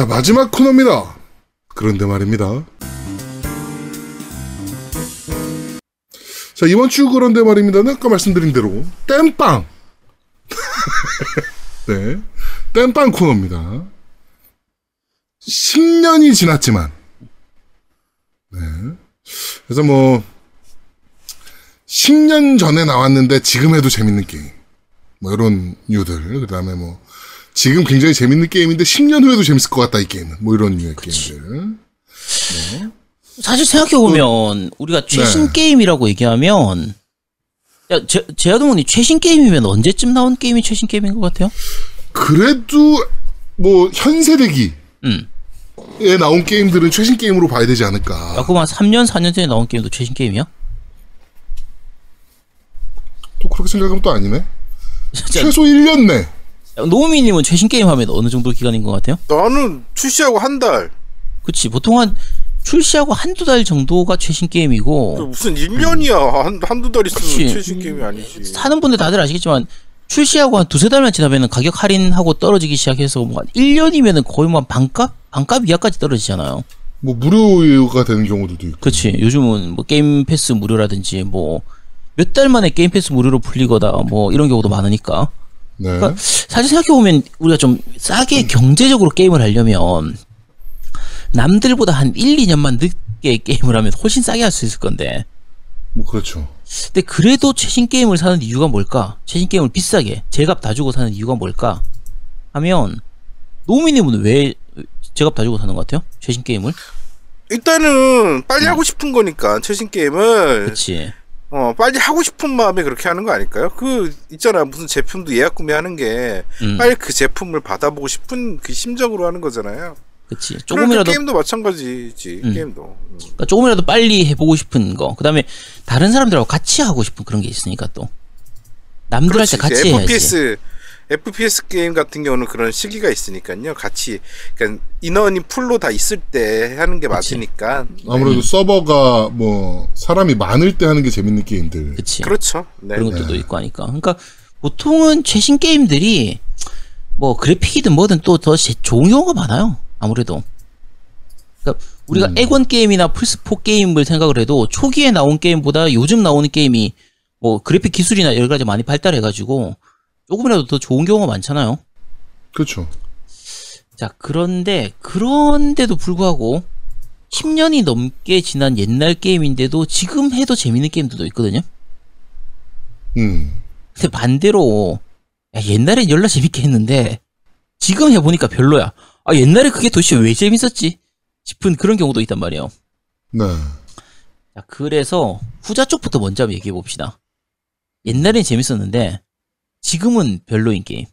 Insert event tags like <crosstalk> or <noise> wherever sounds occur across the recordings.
자, 마지막 코너입니다. 그런데 말입니다. 자, 이번 주 그런데 말입니다는 아까 말씀드린 대로 땜빵. <laughs> 네. 땜빵 코너입니다. 10년이 지났지만. 네. 그래서 뭐, 10년 전에 나왔는데 지금 해도 재밌는 게임. 뭐, 이런 류들. 그 다음에 뭐, 지금 굉장히 재밌는 게임인데 10년 후에도 재밌을 것 같다, 이 게임은. 뭐, 이런 류의 게임들. 사실 생각해 보면, 우리가 최신 네. 게임이라고 얘기하면, 야, 제, 제아동훈이 최신 게임이면 언제쯤 나온 게임이 최신 게임인 것 같아요? 그래도, 뭐, 현 세대기에 음. 나온 게임들은 최신 게임으로 봐야 되지 않을까. 야, 그만 3년, 4년 전에 나온 게임도 최신 게임이야? 또 그렇게 생각하면 또 아니네. <laughs> 진짜, 최소 1년 내. 노우미님은 최신 게임 하면 어느 정도 기간인 것 같아요? 나는 출시하고 한 달. 그치, 보통 한, 출시하고 한두 달 정도가 최신 게임이고, 무슨 1년이야. 한, 한두 달 있으면 그치. 최신 게임이 아니지. 사는 분들 다들 아시겠지만, 출시하고 한 두세 달만 지나면 가격 할인하고 떨어지기 시작해서 뭐한 1년이면은 거의 뭐한 반값? 반값 이하까지 떨어지잖아요. 뭐, 무료가 되는 경우들도 있고. 그치. 요즘은 뭐 게임 패스 무료라든지 뭐, 몇 달 만에 게임 패스 무료로 풀리거나 뭐 이런 경우도 많으니까. 네. 그러니까 사실 생각해 보면 우리가 좀 싸게 경제적으로 게임을 하려면 남들보다 한 1, 2년만 늦게 게임을 하면 훨씬 싸게 할 수 있을 건데. 뭐, 그렇죠. 근데 그래도 최신 게임을 사는 이유가 뭘까? 최신 게임을 비싸게, 제값 다 주고 사는 이유가 뭘까? 하면, 노미님은 왜 제값 다 주고 사는 것 같아요? 최신 게임을? 일단은 빨리 하고 싶은 거니까 최신 게임을 그치. 어 빨리 하고 싶은 마음에 그렇게 하는 거 아닐까요? 그 있잖아 무슨 제품도 예약 구매하는 게 음, 빨리 그 제품을 받아보고 싶은 그 심정으로 하는 거잖아요. 그치. 그러니까 조금이라도 게임도 마찬가지지 음. 게임도. 음. 그러니까 조금이라도 빨리 해보고 싶은 거. 그 다음에 다른 사람들하고 같이 하고 싶은 그런 게 있으니까 또. 남들 할때 그렇지. 같이 이제 해야지. FPS FPS 게임 같은 경우는 그런 시기가 있으니까요. 같이 그러니까 인원이 풀로 다 있을 때 하는 게 그치. 맞으니까. 아무래도 서버가 뭐 사람이 많을 때 하는 게 재밌는 게임들. 그치. 그렇죠. 네. 그런 것들도 있고 하니까. 그러니까 보통은 최신 게임들이 뭐 그래픽이든 뭐든 또 더 좋은 경우가 많아요. 아무래도. 그러니까 우리가 음. 액원 게임이나 플스4 게임을 생각을 해도 초기에 나온 게임보다 요즘 나오는 게임이 뭐 그래픽 기술이나 여러 가지 많이 발달해가지고 조금이라도 더 좋은 경우가 많잖아요. 그렇죠. 자, 그런데, 그런데도 불구하고, 10년이 넘게 지난 옛날 게임인데도 지금 해도 재밌는 게임들도 있거든요? 음. 근데 반대로, 야, 옛날엔 열나 재밌게 했는데, 지금 해보니까 별로야. 아, 옛날에 그게 도대체 왜 재밌었지? 싶은 그런 경우도 있단 말이에요. 네. 자, 그래서, 후자 쪽부터 먼저 얘기해 봅시다. 옛날엔 재밌었는데, 지금은 별로인 게임.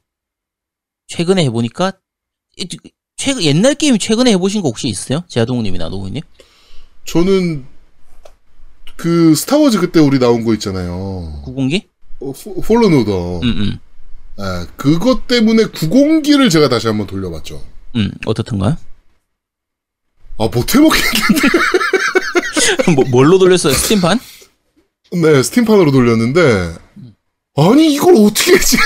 최근에 해보니까, 이- 최근, 옛날 게임 최근에 해보신 거 혹시 있어요? 제아동님이나 노우님? 저는 그 스타워즈 그때 우리 나온 거 있잖아요. 구공기? 어, 노더. 응, 응. 예, 그것 때문에 구공기를 제가 다시 한번 돌려봤죠. 응, 어떻던가요? 아, 못 해먹겠는데. <laughs> 뭐, 뭘로 돌렸어요? 스팀판? 네, 스팀판으로 돌렸는데, 아니, 이걸 어떻게 했지?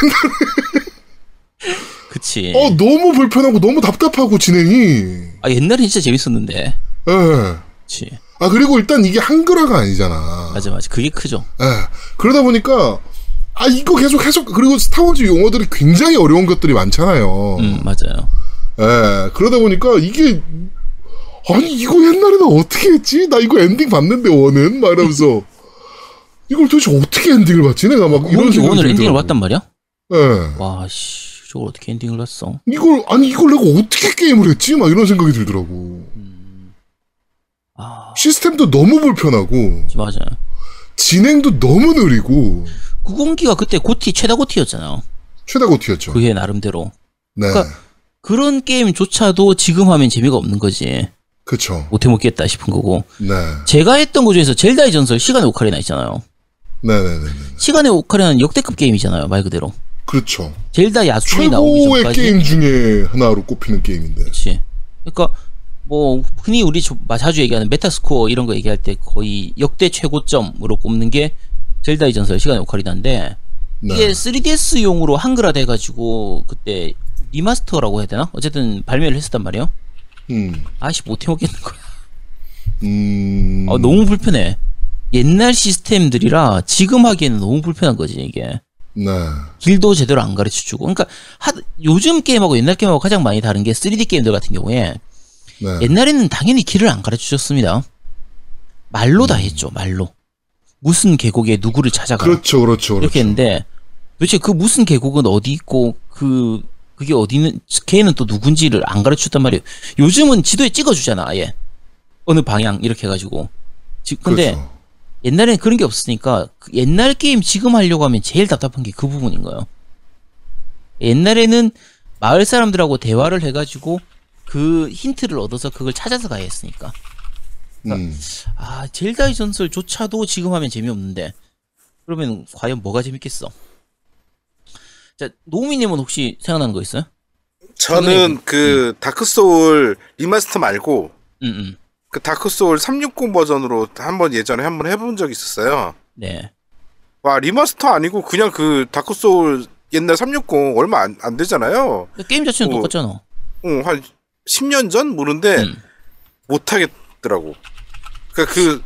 그치. 어, 너무 불편하고 너무 답답하고, 진행이. 아, 옛날에 진짜 재밌었는데. 예. 그치. 아, 그리고 일단 이게 한글화가 아니잖아. 맞아, 맞아. 그게 크죠. 예. 그러다 보니까, 아, 이거 계속 해석, 그리고 스타워즈 용어들이 굉장히 어려운 것들이 많잖아요. 음, 맞아요. 예. 그러다 보니까 이게, 아니, 이거 옛날에 나 어떻게 했지? 나 이거 엔딩 봤는데, 원은? 막 이러면서. <laughs> 이걸 도대체 어떻게 엔딩을 봤지? 내가 막 이런 오늘, 생각이 오늘 엔딩을 들더라고. 봤단 말이야? 예. 와, 씨. 저걸 어떻게 엔딩을 봤어? 이걸, 아니, 이걸 내가 어떻게 게임을 했지? 막 이런 생각이 들더라고. 아, 시스템도 너무 불편하고, 맞아요. 진행도 너무 느리고, 구공기가 그때 GOTY, 최다 GOTY였잖아요. 최다 GOTY였죠. 그게 나름대로. 네. 그러니까 그런 게임조차도 지금 하면 재미가 없는 거지. 그쵸. 못해 먹겠다 싶은 거고. 네. 제가 했던 거 중에서 젤다의 전설 시간의 오카리나 있잖아요. 네네네. 시간의 오카리나는 역대급 게임이잖아요, 말 그대로. 그렇죠. 젤다 야숨이 나오기 최고의 전까지. 게임 중에 하나로 꼽히는 게임인데. 그렇지. 그러니까 뭐 흔히 우리 저- 자주 얘기하는 Metascore 이런 거 얘기할 때 거의 역대 최고점으로 꼽는 게 젤다의 전설 시간의 오카리나인데 네. 이게 3DS용으로 한글화 돼가지고 그때 remaster라고 해야 되나? 어쨌든 발매를 했었단 말이에요. 음. 아씨 못 해 먹겠는 거야. 음. 아, 너무 불편해. 옛날 시스템들이라 지금 하기에는 너무 불편한 거지 이게. 네. 길도 제대로 안 가르쳐 주고. 그러니까 하, 요즘 게임하고 옛날 게임하고 가장 많이 다른 게 3D 게임들 같은 경우에 네. 옛날에는 당연히 길을 안 가르쳐 줬습니다. 말로 다 했죠, 말로. 무슨 계곡에 누구를 찾아가. 그렇죠, 그렇죠, 그렇죠. 이렇게 했는데 도대체 그 무슨 계곡은 어디 있고 그 그게 어디는 걔는 또 누군지를 안 가르쳤단 말이에요. 요즘은 지도에 찍어주잖아, 아예 어느 방향 이렇게 해가지고. 지- 근데 그렇죠. 옛날에는 그런 게 없으니까 그 옛날 게임 지금 하려고 하면 제일 답답한 게 그 부분인 거예요. 옛날에는 마을 사람들하고 대화를 해가지고 그 힌트를 얻어서 그걸 찾아서 가야 했으니까. 음. 아, 젤다의 전설조차도 지금 하면 재미없는데. 그러면 과연 뭐가 재밌겠어? 자, 노미님은 혹시 생각나는 거 있어요? 저는 그 다크 소울 remaster 말고 응, 응. 그 다크 소울 360 버전으로 한번 예전에 한번 해본 적이 있었어요. 네. 와 remaster 아니고 그냥 그 다크 소울 옛날 360 얼마 안, 안 되잖아요. 근데 게임 자체는 어. 똑같잖아. 어, 한 10년 전 모르는데 음. 못 하겠더라고. 그러니까 그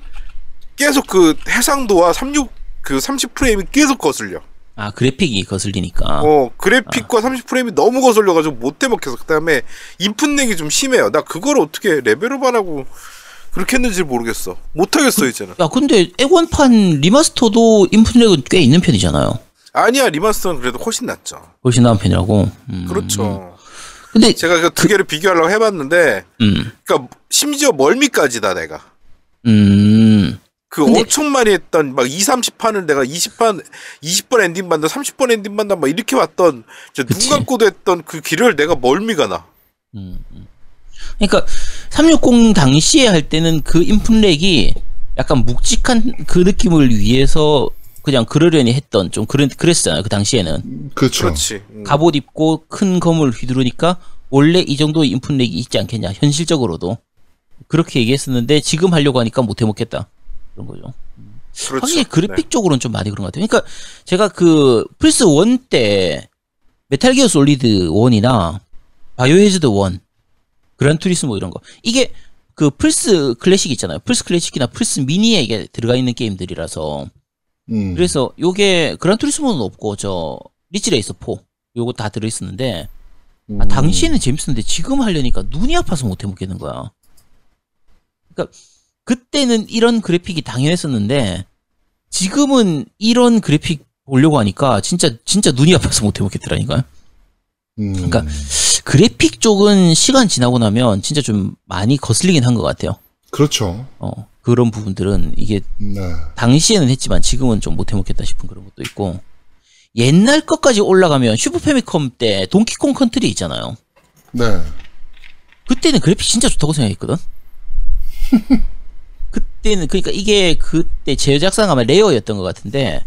계속 그 해상도와 36 그 30 프레임이 계속 거슬려. 아, 그래픽이 거슬리니까. 어 그래픽과 30 프레임이 너무 거슬려가지고 못 해먹겠어. 그다음에 input lag이 좀 심해요. 나 그걸 어떻게 레벨업 안 하고 그렇게 했는지 모르겠어. 못 하겠어 이제는. 야, 근데 엑원판 remaster도 input lag은 꽤 있는 편이잖아요. 아니야 remaster는 그래도 훨씬 낫죠. 훨씬 나은 편이라고. 음. 그렇죠. 근데, 제가 그 두 개를 비교하려고 해봤는데, 음, 그러니까 심지어 멀미까지 나 내가. 음. 그 근데- 엄청 많이 했던 막 2, 30판을 내가 20판 20번 엔딩 봤다 30번 엔딩 봤다 막 이렇게 왔던 진짜 눈. 감고도 했던 그 길을 내가 멀미가 나. 음, 음. 그러니까 360 당시에 할 때는 그 input lag이 약간 묵직한 그 느낌을 위해서 그냥 그러려니 했던 좀 그런 그랬잖아요. 그 당시에는 그렇죠. 음. 갑옷 입고 큰 검을 휘두르니까 원래 이 정도의 input lag이 있지 않겠냐. 현실적으로도 그렇게 얘기했었는데 지금 하려고 하니까 못 해먹겠다 그런 거죠. 그렇죠. 확실히 네. 그래픽 쪽으로는 좀 많이 그런 것 같아요. 그러니까 제가 그 플스 1 때 메탈 기어 솔리드 1이나 바이오 해저드 1, 그란 투리스모 이런 거 이게 그 플스 클래식 있잖아요. 플스 클래식이나 플스 미니에 이게 들어가 있는 게임들이라서 음. 그래서 요게 그란 투리스모는 없고 저 릿지 레이서 4 요거 다 들어 있었는데 아, 음. 당시에는 재밌었는데 지금 하려니까 눈이 아파서 못 해 먹겠는 거야. 그러니까 그때는 이런 그래픽이 당연했었는데 지금은 이런 그래픽 보려고 하니까 진짜 진짜 눈이 아파서 못 해먹겠더라니까요. 음. 그러니까 그래픽 쪽은 시간 지나고 나면 진짜 좀 많이 거슬리긴 한 것 같아요. 그렇죠. 어 그런 부분들은 이게 네. 당시에는 했지만 지금은 좀 못 해먹겠다 싶은 그런 것도 있고 옛날 것까지 올라가면 슈퍼 패미컴 때 동키콩 컨트리 있잖아요. 네. 그때는 그래픽 진짜 좋다고 생각했거든. <laughs> 그때는 그러니까 이게 그때 제작사가 아마 레어였던 것 같은데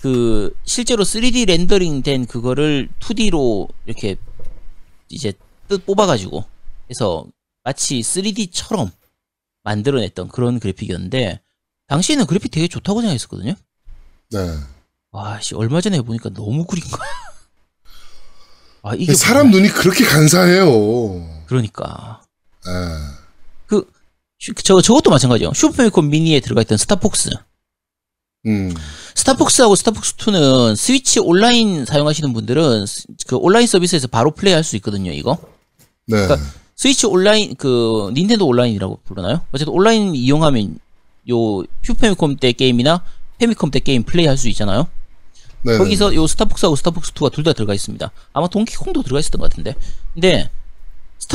그 실제로 3D 렌더링 된 그거를 2D로 이렇게 이제 뜻 뽑아가지고 해서 마치 3D처럼 만들어냈던 그런 그래픽이었는데 당시에는 그래픽 되게 좋다고 생각했었거든요. 네. 와, 씨 얼마 전에 보니까 너무 구린 거야. 아 이게 사람 뭐야. 눈이 그렇게 간사해요. 그러니까 네. 저 저것도 마찬가지예요. 슈퍼패미컴 미니에 들어가 있던 스타폭스. 음. 스타폭스하고 스타폭스 2는 스위치 온라인 사용하시는 분들은 스- 그 온라인 서비스에서 바로 플레이 할 수 있거든요. 이거 네. 그러니까 스위치 온라인 그 닌텐도 온라인이라고 부르나요? 어쨌든 온라인 이용하면 요 슈퍼패미컴 때 게임이나 패미컴 때 게임 플레이 할 수 있잖아요. 네. 거기서 요 스타폭스하고 스타폭스 2가 둘 다 들어가 있습니다. 아마 동키콩도 들어가 있었던 것 같은데. 근데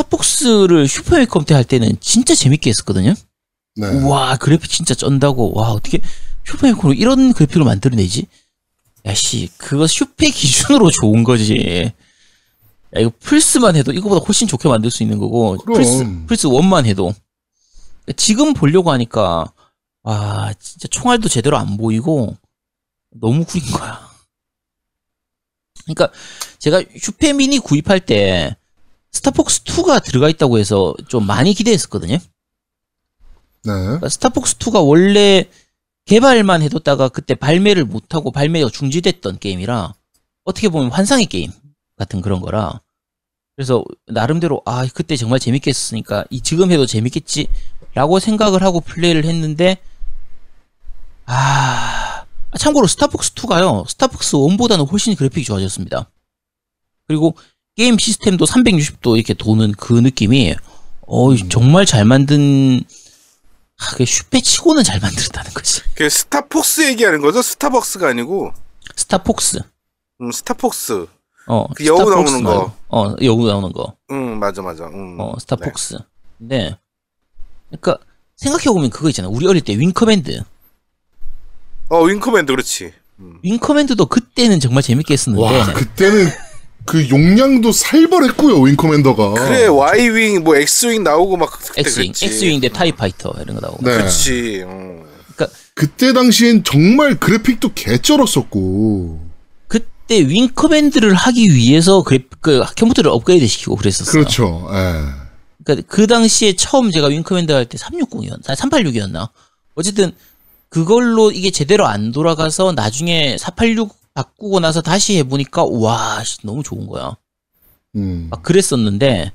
스타폭스를 슈퍼패미컴 때 할 때는 진짜 재밌게 했었거든요. 네. 우와 그래픽 진짜 쩐다고 와 어떻게 슈퍼패미컴으로 이런 그래픽을 만들어내지 야씨 그거 슈페 기준으로 좋은 거지 야 이거 플스만 해도 이거보다 훨씬 좋게 만들 수 있는 거고 그럼. 플스 플스 1만 해도 지금 보려고 하니까 와 진짜 총알도 제대로 안 보이고 너무 구린 거야 그러니까 제가 슈페 미니 구입할 때 스타폭스 2가 들어가 있다고 해서 좀 많이 기대했었거든요 네. 그러니까 스타폭스 2가 원래 개발만 해뒀다가 그때 발매를 못하고 발매가 중지됐던 게임이라 어떻게 보면 환상의 게임 같은 그런 거라 그래서 나름대로 아 그때 정말 재밌게 했으니까 이 지금 해도 재밌겠지라고 생각을 하고 플레이를 했는데 아 참고로 스타폭스 2가요 스타폭스 1보다는 훨씬 그래픽이 좋아졌습니다. 그리고 게임 시스템도 360도 이렇게 도는 그 느낌이 어 정말 잘 만든 아, 그 슈페 치고는 잘 만들었다는 거지. 그 스타폭스 얘기하는 거죠? 스타벅스가 아니고 스타폭스. 음, 스타폭스. 어, 그 여우 나오는 거. 어, 여우 나오는 거. 음, 맞아 맞아. 음. 어, 스타폭스. 근데, 그러니까 생각해 보면 그거 있잖아. 우리 어릴 때 윙커맨드. 어, 윙커맨드 그렇지. 음. 윙커맨드도 그때는 정말 재밌게 했었는데. 와 그때는 그 용량도 살벌했고요 윙커맨더가. 그래, Y윙, 뭐 X윙 나오고 막 그때 X윙, 그랬지. X윙 대 타이 파이터 이런 거 나오고. 네. 그렇지. 음. 그때 당시엔 정말 그래픽도 개쩔었었고. 그때 윙 커맨드를 하기 위해서 그래, 그 컴퓨터를 업그레이드 시키고 그랬었어요. 그렇죠. 예. 그러니까 그 당시에 처음 제가 윙 커맨드 할 때 360이었나? 386이었나? 어쨌든 그걸로 이게 제대로 안 돌아가서 나중에 486 바꾸고 나서 다시 해보니까 와 씨, 너무 좋은 거야. 음. 막 그랬었는데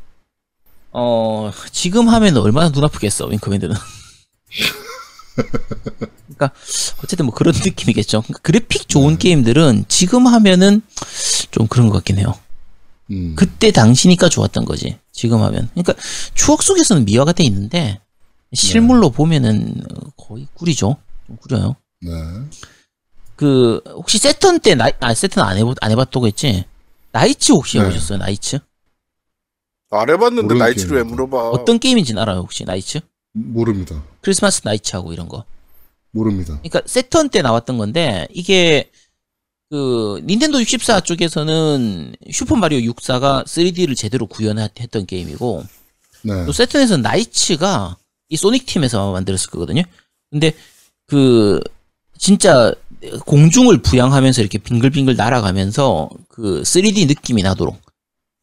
어 지금 하면 얼마나 눈 아프겠어 윙커맨드는. <laughs> 그러니까 어쨌든 뭐 그런 느낌이겠죠. 그러니까 그래픽 좋은 게임들은 지금 하면은 좀 그런 것 같긴 해요. 음. 그때 당시니까 좋았던 거지. 지금 하면. 그러니까 추억 속에서는 미화가 돼 있는데 실물로 보면은 거의 구리죠. 좀 구려요. 네. 그 혹시 세턴 때 나이 아 세턴 안 해보 안 해봤다고 했지? 나이츠 혹시 네. 해보셨어요? 나이츠? 안 해봤는데 나이츠를 왜. 물어봐? 어떤 게임인지는 알아요 혹시 나이츠? 모릅니다. 크리스마스 나이츠하고 이런 거. 모릅니다. 그러니까 세턴 때 나왔던 건데 이게 그 닌텐도 64 쪽에서는 슈퍼 마리오 64가 3D를 제대로 구현했던 게임이고 네. 또 세턴에서는 나이츠가 이 소닉 팀에서 만들었을 거거든요. 근데 그 진짜 공중을 부양하면서 이렇게 빙글빙글 날아가면서 그 3D 느낌이 나도록.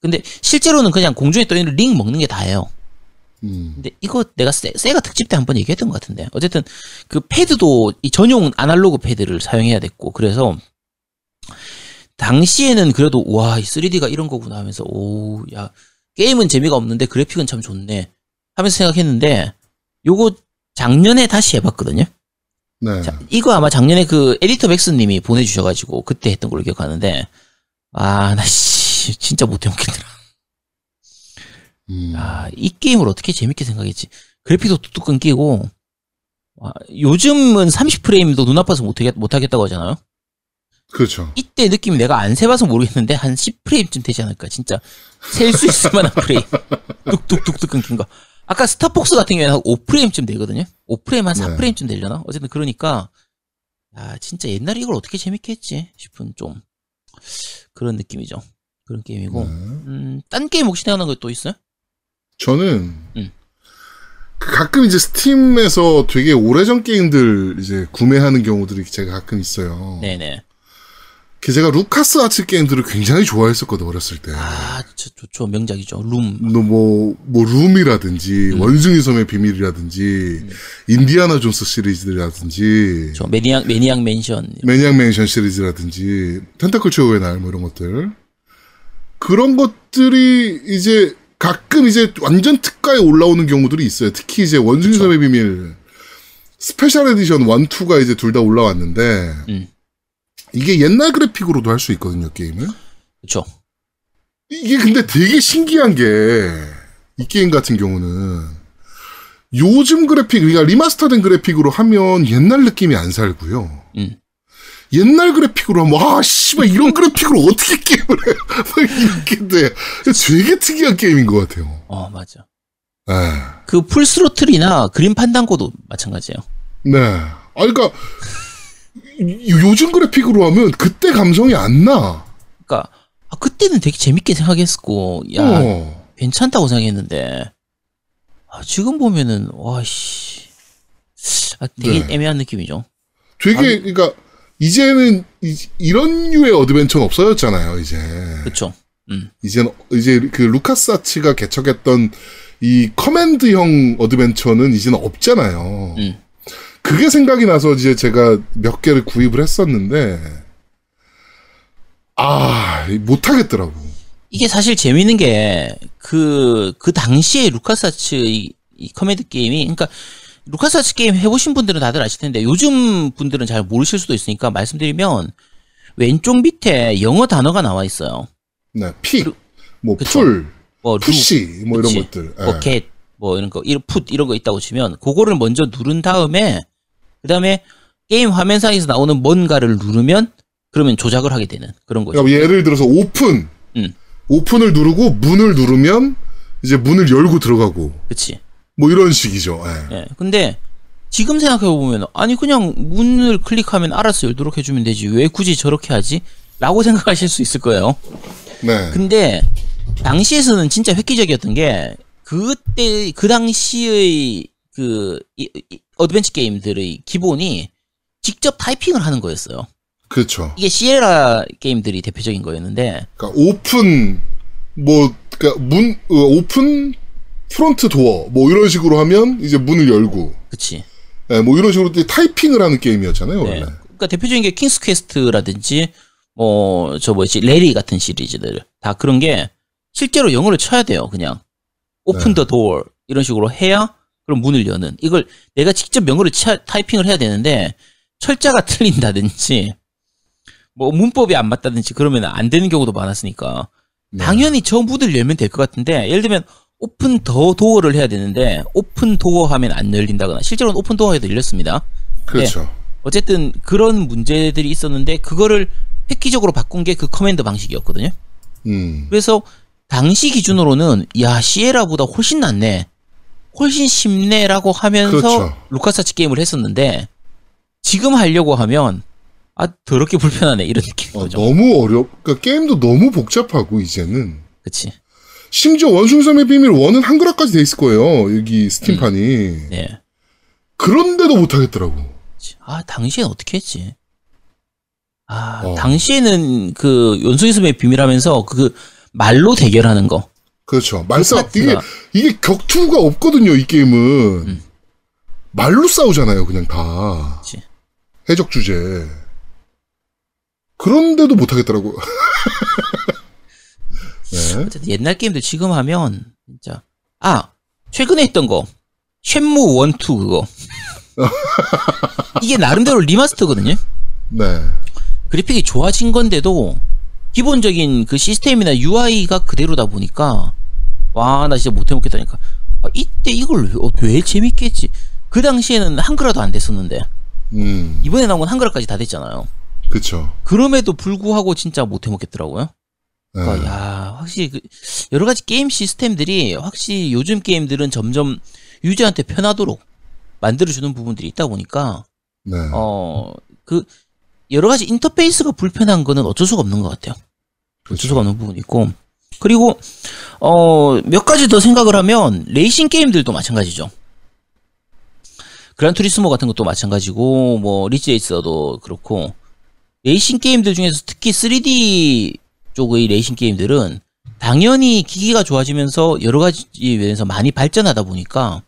근데 실제로는 그냥 공중에 떠 있는 링 먹는 게 다예요. 음. 근데 이거 내가 세, 세가 특집 때 한번 얘기했던 것 같은데 어쨌든 그 패드도 이 전용 아날로그 패드를 사용해야 됐고 그래서 당시에는 그래도 와이 3D가 이런 거구나 하면서 오 야 게임은 재미가 없는데 그래픽은 참 좋네 하면서 생각했는데 요거 작년에 다시 해봤거든요. 네. 자, 이거 아마 작년에 그 에디터 백스님이 보내주셔가지고 그때 했던 걸로 기억하는데 아 나 씨 진짜 못해 먹겠더라. 음. 아, 이 게임을 어떻게 재밌게 생각했지? 그래픽도 뚝뚝 끊기고, 와, 요즘은 30프레임도 눈 아파서 못하겠, 못하겠다고 하잖아요? 그렇죠. 이때 느낌이 내가 안 세봐서 모르겠는데, 한 10프레임쯤 되지 않을까, 진짜. 셀 수 있을 만한 프레임. <laughs> 뚝뚝뚝뚝 끊긴 거. 아까 스타폭스 같은 경우에는 한 5프레임쯤 되거든요? 5프레임 한 네. 4프레임쯤 되려나? 어쨌든 그러니까, 야, 진짜 옛날에 이걸 어떻게 재밌게 했지? 싶은 좀, 그런 느낌이죠. 그런 게임이고. 네. 음, 딴 게임 혹시 거 또 있어요? 저는 음. 그 가끔 이제 스팀에서 되게 오래전 게임들 이제 구매하는 경우들이 제가 가끔 있어요. 네네. 그 제가 루카스 아츠 게임들을 굉장히 좋아했었거든 어렸을 때. 아, 저, 좋죠. 명작이죠. 룸. 뭐, 뭐, 룸이라든지, 음. 원숭이 섬의 비밀이라든지, 인디아나 존스 시리즈라든지, 저 매니악 매니악 맨션. 매니악 맨션 시리즈라든지, 텐타클 최후의 날, 뭐 이런 것들. 그런 것들이 이제 가끔 이제 완전 특가에 올라오는 경우들이 있어요. 특히 이제 원숭이 그쵸. 섬의 비밀, 스페셜 에디션 1, 2가 이제 둘 다 올라왔는데, 음. 이게 옛날 그래픽으로도 할 수 있거든요, 게임을. 그렇죠. 이게 근데 되게 신기한 게, 이 게임 같은 경우는, 요즘 그래픽, 그러니까 리마스터된 그래픽으로 하면 옛날 느낌이 안 살고요. 음. 옛날 그래픽으로 하면, 와, 씨발, 이런 그래픽으로 어떻게 게임을 해. <laughs> 막 이렇게 돼. 되게 특이한 게임인 것 같아요. 어, 맞아. 예. 그 풀스로틀이나 그린 판단고도 마찬가지예요. 네. 아, 그러니까, 요- 요즘 그래픽으로 하면 그때 감성이 안 나. 그러니까 아, 그때는 되게 재밌게 생각했고 야, 어. 괜찮다고 생각했는데 아, 지금 보면은 와씨. 아, 되게 네. 애매한 느낌이죠. 되게, 그러니까, 이제는 이, 런 류의 어드벤처는 없어졌잖아요, 이제. 그렇죠. 음. 이제는, 이제 그 루카스 아츠가 개척했던 이 커맨드형 어드벤처는 이제는 없잖아요. 음. 그게 생각이 나서 이제 제가 몇 개를 구입을 했었는데, 아, 못하겠더라고. 이게 사실 재밌는 게 그그 당시에 루카스아츠 이, 이 커맨드 게임이 그러니까 루카스아츠 게임 해보신 분들은 다들 아실 텐데 요즘 분들은 잘 모르실 수도 있으니까 말씀드리면 왼쪽 밑에 영어 단어가 나와 있어요. 네, pick, loo- 뭐 그쵸. pull, 뭐 look, push, 뭐 이런. 것들. 예. 뭐 get, 뭐 이런 거, 이런 put 이런 거 있다고 치면 그거를 먼저 누른 다음에 그 다음에 게임 화면상에서 나오는 뭔가를 누르면 그러면 조작을 하게 되는 그런 거죠. 그러니까 예를 들어서 오픈, 음. open을 누르고 문을 누르면 이제 문을 열고 들어가고 그치? 뭐 이런 식이죠. 예. 예. 근데 지금 생각해 보면 아니 그냥 문을 클릭하면 알아서 열도록 해주면 되지 왜 굳이 저렇게 하지? 라고 생각하실 수 있을 거예요. 네. 근데 당시에서는 진짜 획기적이었던 게 그때 그 당시의 그 이- 이- 어드벤처 게임들의 기본이 직접 타이핑을 하는 거였어요. 그렇죠. 이게 시에라 게임들이 대표적인 거였는데 그러니까 오픈 뭐 그러니까 문 어, 오픈 front door 뭐 이런 식으로 하면 이제 문을 열고 그치 예, 뭐 이런 식으로 타이핑을 하는 게임이었잖아요 네. 원래. 그러니까 대표적인 게 킹스 퀘스트라든지 뭐 저 뭐지 래리 같은 시리즈들 다 그런 게 실제로 영어를 쳐야 돼요 그냥 오픈 네. the door 이런 식으로 해야 그럼 문을 여는 이걸 내가 직접 영어를 차- 타이핑을 해야 되는데 철자가 <laughs> 틀린다든지 뭐 문법이 안 맞다든지 그러면 안 되는 경우도 많았으니까 네. 당연히 저 문을 열면 될 것 같은데 예를 들면 open the door를 해야 되는데 open door 하면 안 열린다거나 실제로는 open door 해도 열렸습니다. 그렇죠. 어쨌든 그런 문제들이 있었는데 그거를 획기적으로 바꾼 게 그 커맨드 방식이었거든요. 음. 그래서 당시 기준으로는 야 시에라보다 훨씬 낫네, 훨씬 쉽네라고 하면서 그렇죠. 루카스아츠 게임을 했었는데 지금 하려고 하면 아 더럽게 불편하네 이런 느낌인 어, 거죠. 너무 어렵. 그러니까 게임도 너무 복잡하고 이제는 그치? 심지어 원숭이섬의 비밀 원은 한글화까지 돼 있을 거예요. 여기 스팀판이. 네. 그런데도 못 하겠더라고. 아 당시엔 어떻게 했지? 아 어. 당시에는 그 연수이섬의 비밀하면서 그 말로 대결하는 거. 그렇죠. 말싸움 이게 이게 격투가 없거든요. 이 게임은 음. 말로 싸우잖아요. 그냥 다 그치. 해적 주제. 그런데도 못 하겠더라고. <laughs> 네. 어쨌든 옛날 게임들 지금 하면 진짜 아 최근에 했던 거 쉔무 원투 그거 <laughs> 이게 나름대로 리마스터거든요. 네. 그래픽이 좋아진 건데도 기본적인 그 시스템이나 UI가 그대로다 보니까 와 나 진짜 못해 먹겠다니까 아, 이때 이걸 왜, 어, 왜 재밌게 했지 그 당시에는 한글화도 안 됐었는데 음. 이번에 나온 건 한글화까지 다 됐잖아요 그쵸. 그럼에도 불구하고 진짜 못해 먹겠더라고요 네. 그러니까 야 확실히 그 여러 가지 게임 시스템들이 확실히 요즘 게임들은 점점 유저한테 편하도록 만들어주는 부분들이 있다 보니까 네. 어그 여러 가지 인터페이스가 불편한 거는 어쩔 수가 없는 것 같아요. 어쩔 수가 없는 부분이 있고 그리고 어 몇 가지 더 생각을 하면 레이싱 게임들도 마찬가지죠. Gran Turismo 같은 것도 마찬가지고 뭐 리치 레이서도 그렇고 레이싱 게임들 중에서 특히 3D 쪽의 레이싱 게임들은 당연히 기기가 좋아지면서 여러 가지 면에서 많이 발전하다 보니까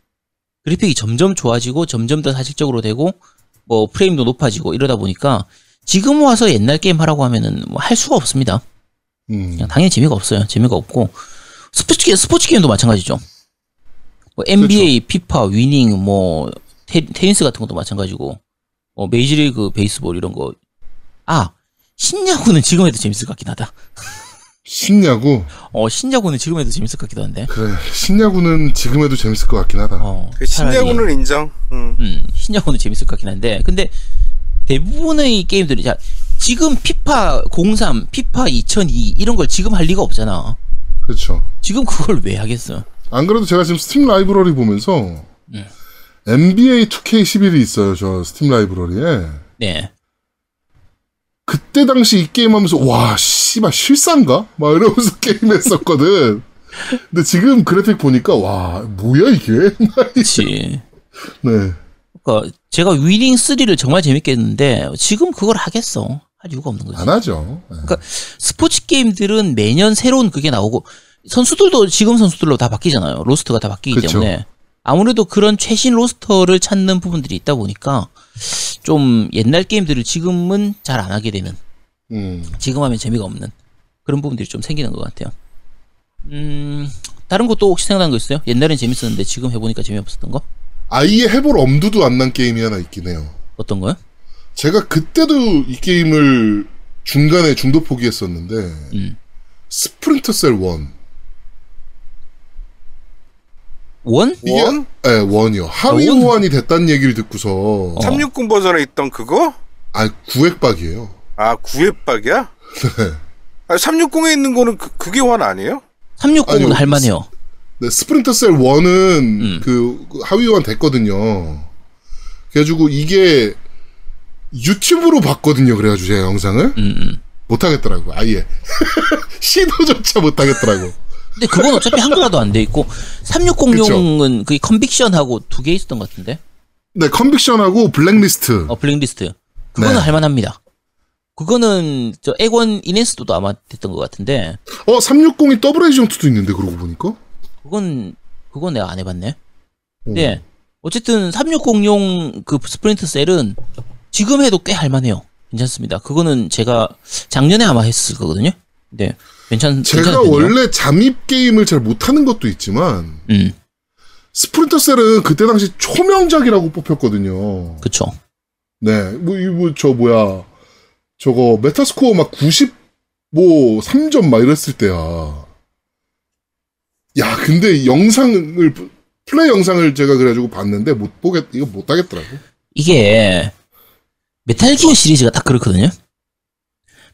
그래픽이 점점 좋아지고 점점 더 사실적으로 되고 뭐 프레임도 높아지고 이러다 보니까 지금 와서 옛날 게임 하라고 하면은 뭐 할 수가 없습니다. 음. 그냥 당연히 재미가 없어요. 재미가 없고 스포츠 게임 스포츠 게임도 마찬가지죠. 뭐 NBA, FIFA, Winning, 뭐 테, 테니스 같은 것도 마찬가지고 뭐 Major League Baseball 이런 거. 아 신야구는 지금 해도 재밌을 것 같긴 하다. 신야구. 어 신야구는 지금 해도 재밌을 것 같기도 한데. 그래. 신야구는 지금 해도 재밌을 것 같긴 하다. 어, 그 신야구는 인정. 음. 음, 신야구는 재밌을 것 같긴 한데, 근데 대부분의 게임들이, 자, 지금 피파 03, 피파 2002 이런 걸 지금 할 리가 없잖아. 그렇죠. 지금 그걸 왜 하겠어? 안 그래도 제가 지금 스팀 라이브러리 보면서 네. NBA 2K11이 있어요. 저 스팀 라이브러리에. 네. 그때 당시 이 게임 하면서 와 씨발 실사인가? 막 이러면서 <laughs> 게임했었거든. 근데 지금 그래픽 보니까 와 뭐야 이게? 그치. <laughs> 네. 그러니까 제가 위닝 3를 정말 재밌게 했는데, 지금 그걸 하겠어. 할 이유가 없는 거지. 안 하죠. 네. 그러니까 스포츠 게임들은 매년 새로운 그게 나오고, 선수들도 지금 선수들로 다 바뀌잖아요. 로스터가 다 바뀌기 그쵸. 때문에. 아무래도 그런 최신 로스터를 찾는 부분들이 있다 보니까, 좀 옛날 게임들을 지금은 잘 안 하게 되는, 음. 지금 하면 재미가 없는 그런 부분들이 좀 생기는 것 같아요. 음, 다른 것도 혹시 생각난 거 있어요? 옛날엔 재밌었는데 지금 해보니까 재미없었던 거? 아예 해볼 엄두도 안 난 게임이 하나 있긴 해요. 어떤 거요? 제가 그때도 이 게임을 중간에 중도 포기했었는데 음. 스프린터 셀 1. 원? 이게 원? 예, 원이요. 하위 원? 호환이 됐다는 얘기를 듣고서 어. 360 버전에 있던 그거? 아, 구획박이에요. 아, 구획박이야? <laughs> 네. 아, 360에 있는 거는 그, 그게 완 아니에요? 360은 아니요. 할만해요. 네, 스프린터 셀 1은 음. 그 하위 호환 됐거든요. 그래가지고 이게 유튜브로 봤거든요. 그래가지고 제가 영상을 음, 음. 못하겠더라고. 아예 <laughs> 시도조차 못하겠더라고. 근데 그건 어차피 한글화도 안 돼 있고 360용은 그 Conviction하고 두 개 있었던 것 같은데. 네, Conviction하고 Blacklist. 어, Blacklist. 그거는 네. 할만합니다. 그거는 저 엑원 enhanced도 아마 됐던 것 같은데 어, 360이 더블 2도 있는데 그러고 보니까. 그건 그건 내가 안 해봤네. 어. 네. 어쨌든 360용 그 Splinter Cell은 지금 해도 꽤 할만해요. 괜찮습니다. 그거는 제가 작년에 아마 했을 거거든요. 네. 괜찮, 제가 편이에요. 원래 잠입 게임을 잘 못하는 것도 있지만 음, Splinter Cell은 그때 당시 초명작이라고 뽑혔거든요. 그쵸. 네, 뭐, 이거, 저, 뭐야. 저거, Metascore 막 90, 뭐, 3점 막 이랬을 때야. 야, 근데 영상을, 플레이 영상을 제가 그래가지고 봤는데 못 보겠, 이거 못 하겠더라고. 이게 Metal Gear 시리즈가 딱 그렇거든요.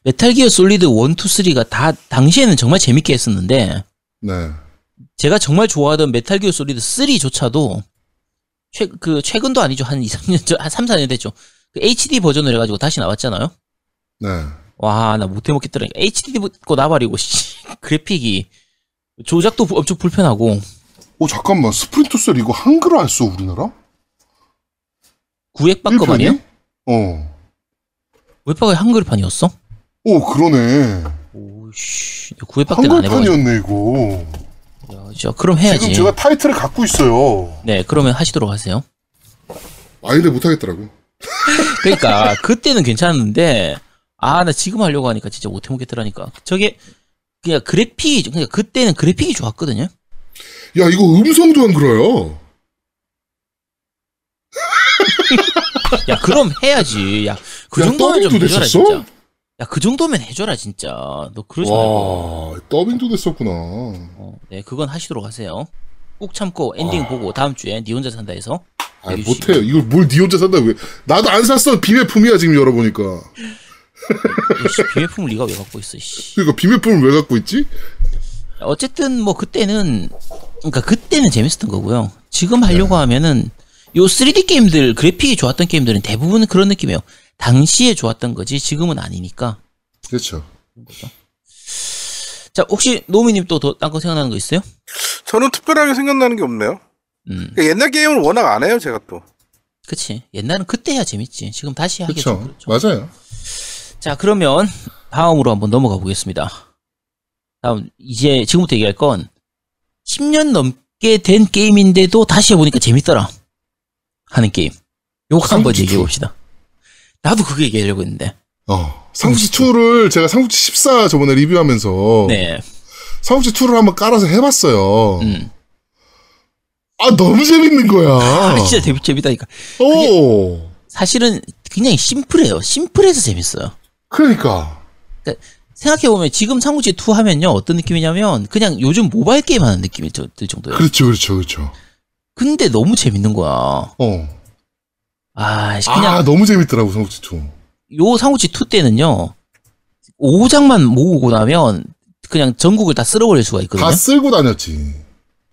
Metal Gear Solid 1, 2, 3가 다 당시에는 정말 재밌게 했었는데 네. 제가 정말 좋아하던 Metal Gear Solid 3조차도 최, 그 최근도 아니죠. 한 2, 3년 전, 한 3, 4년 됐죠. 그 HD 버전을 해 가지고 다시 나왔잖아요. 네. 와, 나 못해 먹겠더라니까. HD 거 나발이고, 씨. <laughs> 그래픽이. 조작도 부- 엄청 불편하고. 어, 잠깐만. Splinter Cell 이거 한글화 했어, 우리나라? 일편이? 아니에요? 어. 구획박이 한글판이었어? 오, 그러네. 오씨. 구획박 때는 안 해봐가지고. 한글판이었네, 이거. 야, 진짜 그럼 해야지. 지금 제가 타이틀을 갖고 있어요. 네, 그러면 하시도록 하세요. 아닌데 못하겠더라고. <laughs> 그러니까 그때는 괜찮았는데 아 나 지금 하려고 하니까 진짜 못해 먹겠더라니까. 저게 그냥 그래픽이 그러니까 그때는 그래픽이 좋았거든요. 야, 이거 음성도 한글화야. 야 그럼 해야지. 야그 야, 정도면 좀 해줘라 됐었어? 진짜. 야그 정도면 해줘라 진짜. 너 그러지 말고. 와, 더빙도 됐었구나. 어, 네 그건 하시도록 하세요. 꼭 참고 엔딩 보고 다음 주에 니 혼자 산다해서 아, 못해요. 이걸 뭘 니 혼자 산다, 왜. 나도 안 샀어. 비매품이야, 지금 열어보니까. 비매품을 네가 왜 갖고 있어? 씨. 그러니까 비매품을 왜 갖고 있지? 어쨌든 뭐 그때는 그러니까 그때는 재밌었던 거고요. 지금 하려고 네. 하면은 요 3D 게임들 그래픽이 좋았던 게임들은 대부분 그런 느낌이에요. 당시에 좋았던 거지 지금은 아니니까. 그렇죠. 자 혹시 노미님 또딴거 생각나는 거 있어요? 저는 특별하게 생각나는 게 없네요. 음, 그러니까 옛날 게임을 워낙 안 해요, 제가 또. 그치. 옛날은 그때 해야 재밌지. 지금 다시 하기. 좀 그렇죠. 맞아요. 자 그러면 다음으로 한번 넘어가 보겠습니다. 다음 이제 지금부터 얘기할 건 10년 넘게 된 게임인데도 다시 해보니까 재밌더라 하는 게임. 요거 한번 얘기해 봅시다. 나도 그거 얘기하려고 했는데. 어. 삼국지 2를 제가 삼국지 14 저번에 리뷰하면서 네. 삼국지 2를 한번 깔아서 해봤어요. 음. 아 너무 재밌는 거야. <laughs> 아, 진짜 재밌, 재밌다니까. 오. 사실은 그냥 심플해요. 심플해서 재밌어요. 그러니까. 생각해보면 지금 삼국지 2 하면요. 어떤 느낌이냐면 그냥 요즘 모바일 게임 하는 느낌이 들 정도예요. 그렇죠, 그렇죠, 그렇죠. 근데 너무 재밌는 거야. 어. 아, 그냥 아 너무 재밌더라고 삼국지 2. 요 삼국지 2 때는요. 5장만 모으고 나면 그냥 전국을 다 쓸어버릴 수가 있거든요. 다 쓸고 다녔지.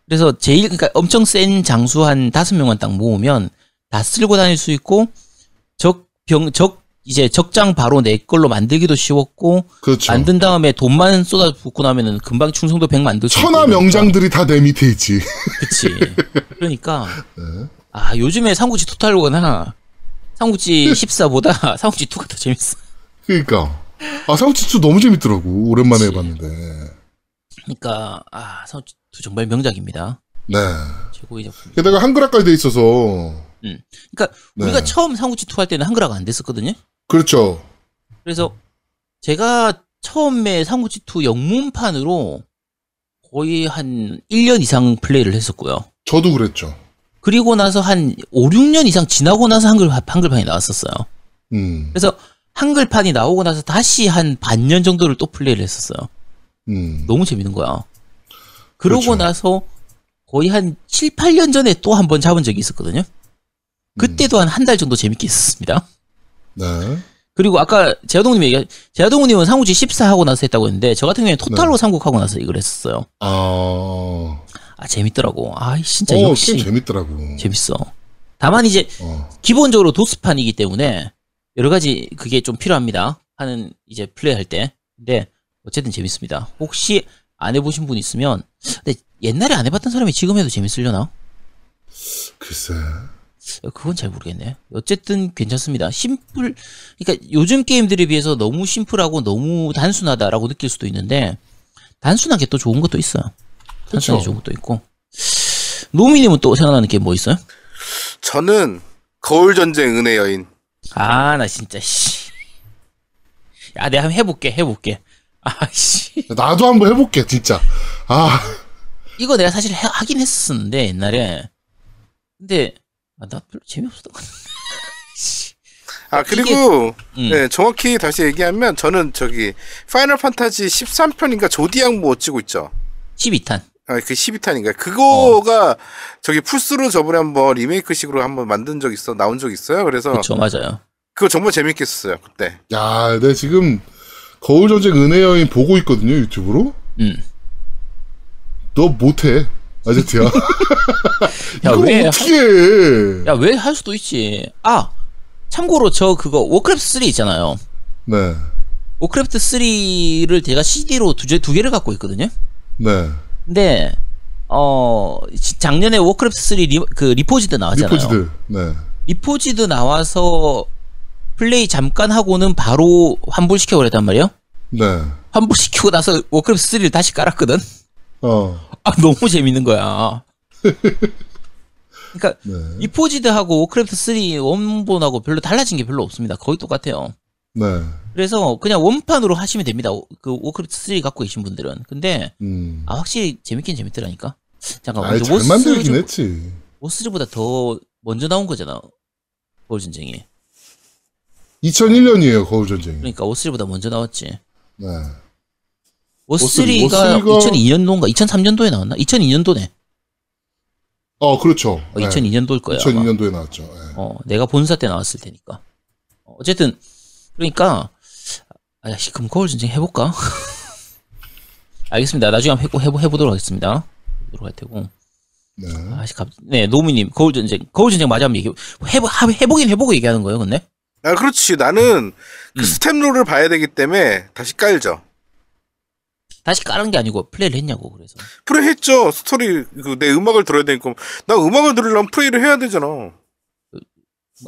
그래서 제일 그러니까 엄청 센 장수 한 다섯 명만 딱 모으면 다 쓸고 다닐 수 있고 적병적 이제 적장 바로 내 걸로 만들기도 쉬웠고 그렇죠. 만든 다음에 돈만 쏟아붓고 나면은 금방 충성도 100 만들 수 천하. 명장들이 다 내 밑에 있지. 그치 <laughs> 그러니까 네. 아 요즘에 삼국지 토탈로거나 삼국지 14보다 <laughs> 삼국지 2가 더 재밌어 그러니까. 아 삼국지 2 너무 재밌더라고. 오랜만에 그치. 해봤는데. 그러니까 아 삼국지 2 정말 명작입니다 네. 최고의 작품 게다가 한글화까지 돼 있어서. 그러니까 네. 우리가 처음 삼국지 2 할 때는 한글화가 안 됐었거든요 그렇죠. 그래서 제가 처음에 삼국지 2 영문판으로 거의 한 1년 이상 플레이를 했었고요. 저도 그랬죠. 그리고 나서 한 5, 6년 이상 지나고 나서 한글, 한글판이 나왔었어요. 음, 그래서 한글판이 나오고 나서 다시 한 반년 정도를 또 플레이를 했었어요. 음. 너무 재밌는 거야. 그러고 그렇죠. 나서 거의 한 7, 8년 전에 또 한 번 잡은 적이 있었거든요. 그때도 한한 달 정도 재밌게 있었습니다. 네. 그리고 아까 제아동님이 얘기, 제아동님은 삼국지 14 하고 나서 했다고 했는데, 저 같은 경우에 토탈로 네. 삼국 하고 나서 이걸 했었어요. 아, 아, 재밌더라고. 아, 진짜 어, 역시 좀 재밌더라고. 재밌어. 다만 이제, 어, 기본적으로 도스판이기 때문에, 여러 가지 그게 좀 필요합니다. 하는, 이제 플레이할 때. 근데, 어쨌든 재밌습니다. 혹시 안 해보신 분 있으면, 근데 옛날에 안 해봤던 사람이 지금 해도 재밌으려나? 글쎄. 그건 잘 모르겠네. 어쨌든 괜찮습니다. 심플, 그러니까 요즘 게임들에 비해서 너무 심플하고 너무 단순하다라고 느낄 수도 있는데, 단순한 게또 좋은 것도 있어요. 단순한 게 그쵸. 좋은 것도 있고. 노미님은 또 생각나는 게임 뭐 있어요? 저는 거울 전쟁 은혜 여인. 아, 나 진짜, 씨. 야, 내가 한번 해볼게, 해볼게. 아, 씨. 나도 한번 해볼게, 진짜. 아, 이거 내가 사실 해- 하긴 했었는데, 옛날에. 근데, 아, 나 별로 재미없었던 것. 아 그리고 음. 네, 정확히 다시 얘기하면 저는 저기 파이널 판타지 13편인가 조디악 뭐 어찌고 있죠. 12탄. 아, 그 12탄인가. 그거가 저기 플스로 저번에 한번 리메이크식으로 한번 만든 적 있어, 나온 적 있어요. 그래서 그쵸, 맞아요. 그거 정말 재밌겠어요, 그때. 야, 내 지금 거울 전쟁 은의 여인 보고 있거든요, YouTube로. 음. 너 못해, 아제트야. 야, <laughs> 왜? 어떻게 해? 야, 왜 할 수도 있지. 아, 참고로 저 그거 Warcraft 3 있잖아요. 네, Warcraft 3를 제가 CD로 두, 개- 두 개를 갖고 있거든요. 네. 근데 어 지- 작년에 Warcraft 3 리, 그 Reforged 나왔잖아요. Reforged. 네. Reforged 나와서 플레이 잠깐 하고는 바로 환불시켜 버렸단 말이에요. 네. 환불시키고 나서 Warcraft 3를 다시 깔았거든. 어, 아 너무 재밌는 거야. 그러니까 <laughs> 네. Reforged하고 Warcraft 3 원본하고 별로 달라진 게 별로 없습니다. 거의 똑같아요. 네. 그래서 그냥 원판으로 하시면 됩니다. 오- 그 Warcraft 3 갖고 계신 분들은. 근데 음. 아 확실히 재밌긴 재밌더라니까. 잠깐만. 아이, 근데 잘 만들긴 했지. 워스즈보다 더 먼저 나온 거잖아. 거울 전쟁이. 2001년이에요, 거울 전쟁이. 그러니까 War Three보다 먼저 나왔지. 네. 워스리가 워스리가- 2002년도인가 2003년도에 나왔나? 2002년도네. 어, 그렇죠. 어, 2002년도일 거야. 아마. 2002년도에 나왔죠. 네. 어, 내가 본사 때 나왔을 테니까. 어, 어쨌든 그러니까 아, 씨, 그럼 거울 전쟁 해볼까? <laughs> 알겠습니다. 나중에 한번 해보, 해보, 해보 도록 하겠습니다. 해보도록 할 테고. 네. 아, 씨, 갑, 네, 노무님, 거울 전쟁, 거울 전쟁 맞아 한번 얘기, 해보, 하- 해보긴 해보고 얘기하는 거예요, 근데? 아, 그렇지. 나는 그 음. staff roll을 봐야 되기 때문에 다시 깔죠. 다시 깔은 게 아니고 플레이를 했냐고, 그래서. 플레이 했죠. 스토리, 그, 내 음악을 들어야 되니까. 나 음악을 들으려면 플레이를 해야 되잖아. 뭐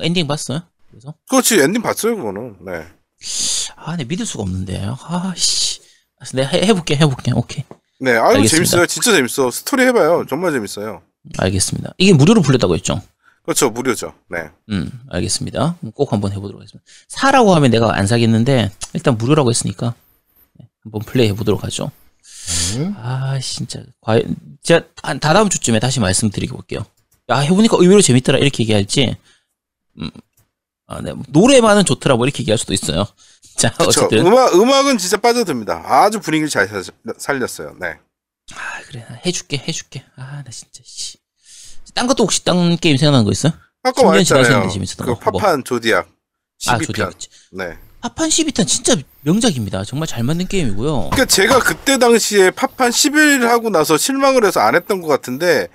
엔딩 봤어요? 그래서? 그렇지. 엔딩 봤어요, 그거는. 네. 아, 내 믿을 수가 없는데. 아, 씨. 내가 해, 해볼게, 해볼게. 오케이. 네. 아유, 알겠습니다. 재밌어요. 진짜 재밌어. 스토리 해봐요. 정말 재밌어요. 알겠습니다. 이게 무료로 풀렸다고 했죠? 그렇죠. 무료죠. 네. 음, 알겠습니다. 꼭 한번 해보도록 하겠습니다. 사라고 하면 내가 안 사겠는데, 일단 무료라고 했으니까, 네, 한번 플레이 해 보도록 하죠. 네. 아, 진짜. 과연, 제가 한 다다음 주쯤에 다시 말씀드리고 볼게요. 야, 해보니까 의외로 재밌더라. 이렇게 얘기할지, 음, 아, 네. 노래만은 좋더라. 뭐 이렇게 얘기할 수도 있어요. <laughs> 자, 그렇죠. 어쨌든. 음악, 음악은 진짜 빠져듭니다. 아주 분위기를 잘 살- 살렸어요. 네. 아, 그래. 나 해줄게, 해줄게. 아, 나 진짜, 씨. 딴 것도 혹시 딴 게임 생각나는 거 있어요? 아까 10년 말했잖아요. 그 거. 뭐? 파판 조디악. 12편. 아, 조디악. 네. 파판 12탄 진짜 명작입니다. 정말 잘 만든 게임이고요. 그러니까 제가 그때 당시에 파판 11을 하고 나서 실망을 해서 안 했던 것 같은데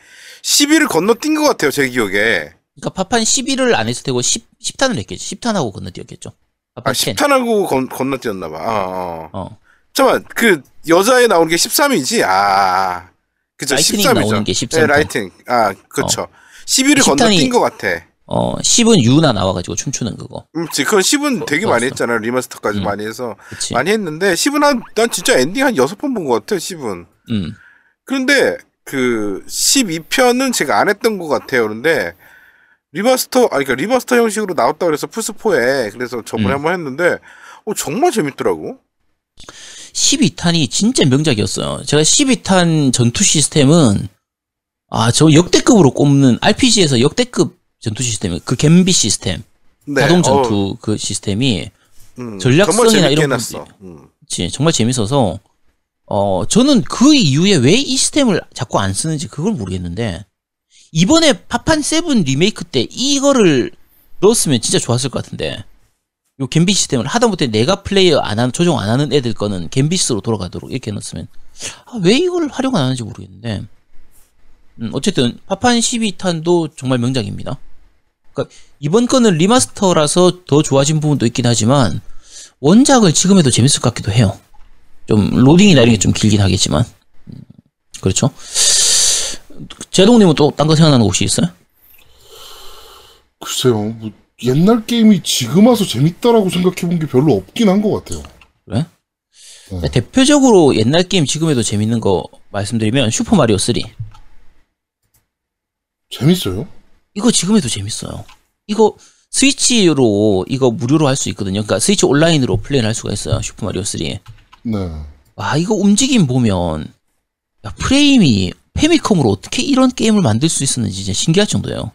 11을 건너뛴 것 같아요 제 기억에 그러니까 파판 11을 안 했을 테고 10, 10탄을 했겠죠. 10탄하고 건너뛰었겠죠. 아 파판 10. 10탄하고 건, 건너뛰었나 봐 아, 어. 어. 잠깐만 그 여자애 나오는 게 13이지 아 그쵸 Lightning 13이죠 나오는 게 13 네, Lightning 아 그쵸 11을 10탄이 건너뛴 것 같아 어, 10은 유나 나와가지고 춤추는 그거. 음, 지- 그건 10은 되게 많이. 했잖아요 remaster까지 음. 많이 해서 그치. 많이 했는데 10은 한, 난 진짜 엔딩 한 6번 본 것 같아 10은 음. 그런데 그 12편은 제가 안 했던 것 같아요. 그런데 remaster 아니 그러니까 remaster 형식으로 나왔다 그래서 플스 4에 그래서 저번에 음. 한번 했는데 어 정말 재밌더라고. 12탄이 진짜 명작이었어요. 제가 12탄 전투 시스템은 아, 저 역대급으로 꼽는 RPG에서 역대급 전투 시스템, 그 gambit 시스템, 네. 자동 어, 전투 그 시스템이 음, 전략성이나 이런 해놨어. 음. 정말 재밌어서 어 저는 그 이후에 왜 이 시스템을 자꾸 안 쓰는지 그걸 모르겠는데 이번에 파판 seven 리메이크 때 이거를 넣었으면 진짜 좋았을 것 같은데 요 gambit 시스템을 하다못해 내가 플레이어 안 하는 조정 안 하는 애들 거는 gambit으로 돌아가도록 이렇게 넣었으면 아, 왜 이걸 활용 안 하는지 모르겠는데 음, 어쨌든 파판 12탄도 정말 명작입니다. 그러니까 이번 거는 remaster라서 더 좋아진 부분도 있긴 하지만 원작을 지금 해도 재밌을 것 같기도 해요. 좀 로딩이나 이런 게 좀 길긴 하겠지만 음, 그렇죠. 제동님은 또 딴 거 생각나는 거 혹시 있어요? 글쎄요, 뭐 옛날 게임이 지금 와서 재밌다라고 생각해 본 게 별로 없긴 한 것 같아요. 그래? 네. 대표적으로 옛날 게임 지금 해도 재밌는 거 말씀드리면 슈퍼 마리오 3 재밌어요? 이거 지금 해도 재밌어요. 이거 스위치로 이거 무료로 할 수 있거든요. 그러니까 스위치 온라인으로 플레이를 할 수가 있어요. 슈퍼 마리오 3. 네. 와 이거 움직임 보면 야, 프레임이 패미컴으로 어떻게 이런 게임을 만들 수 있었는지 진짜 신기할 정도예요.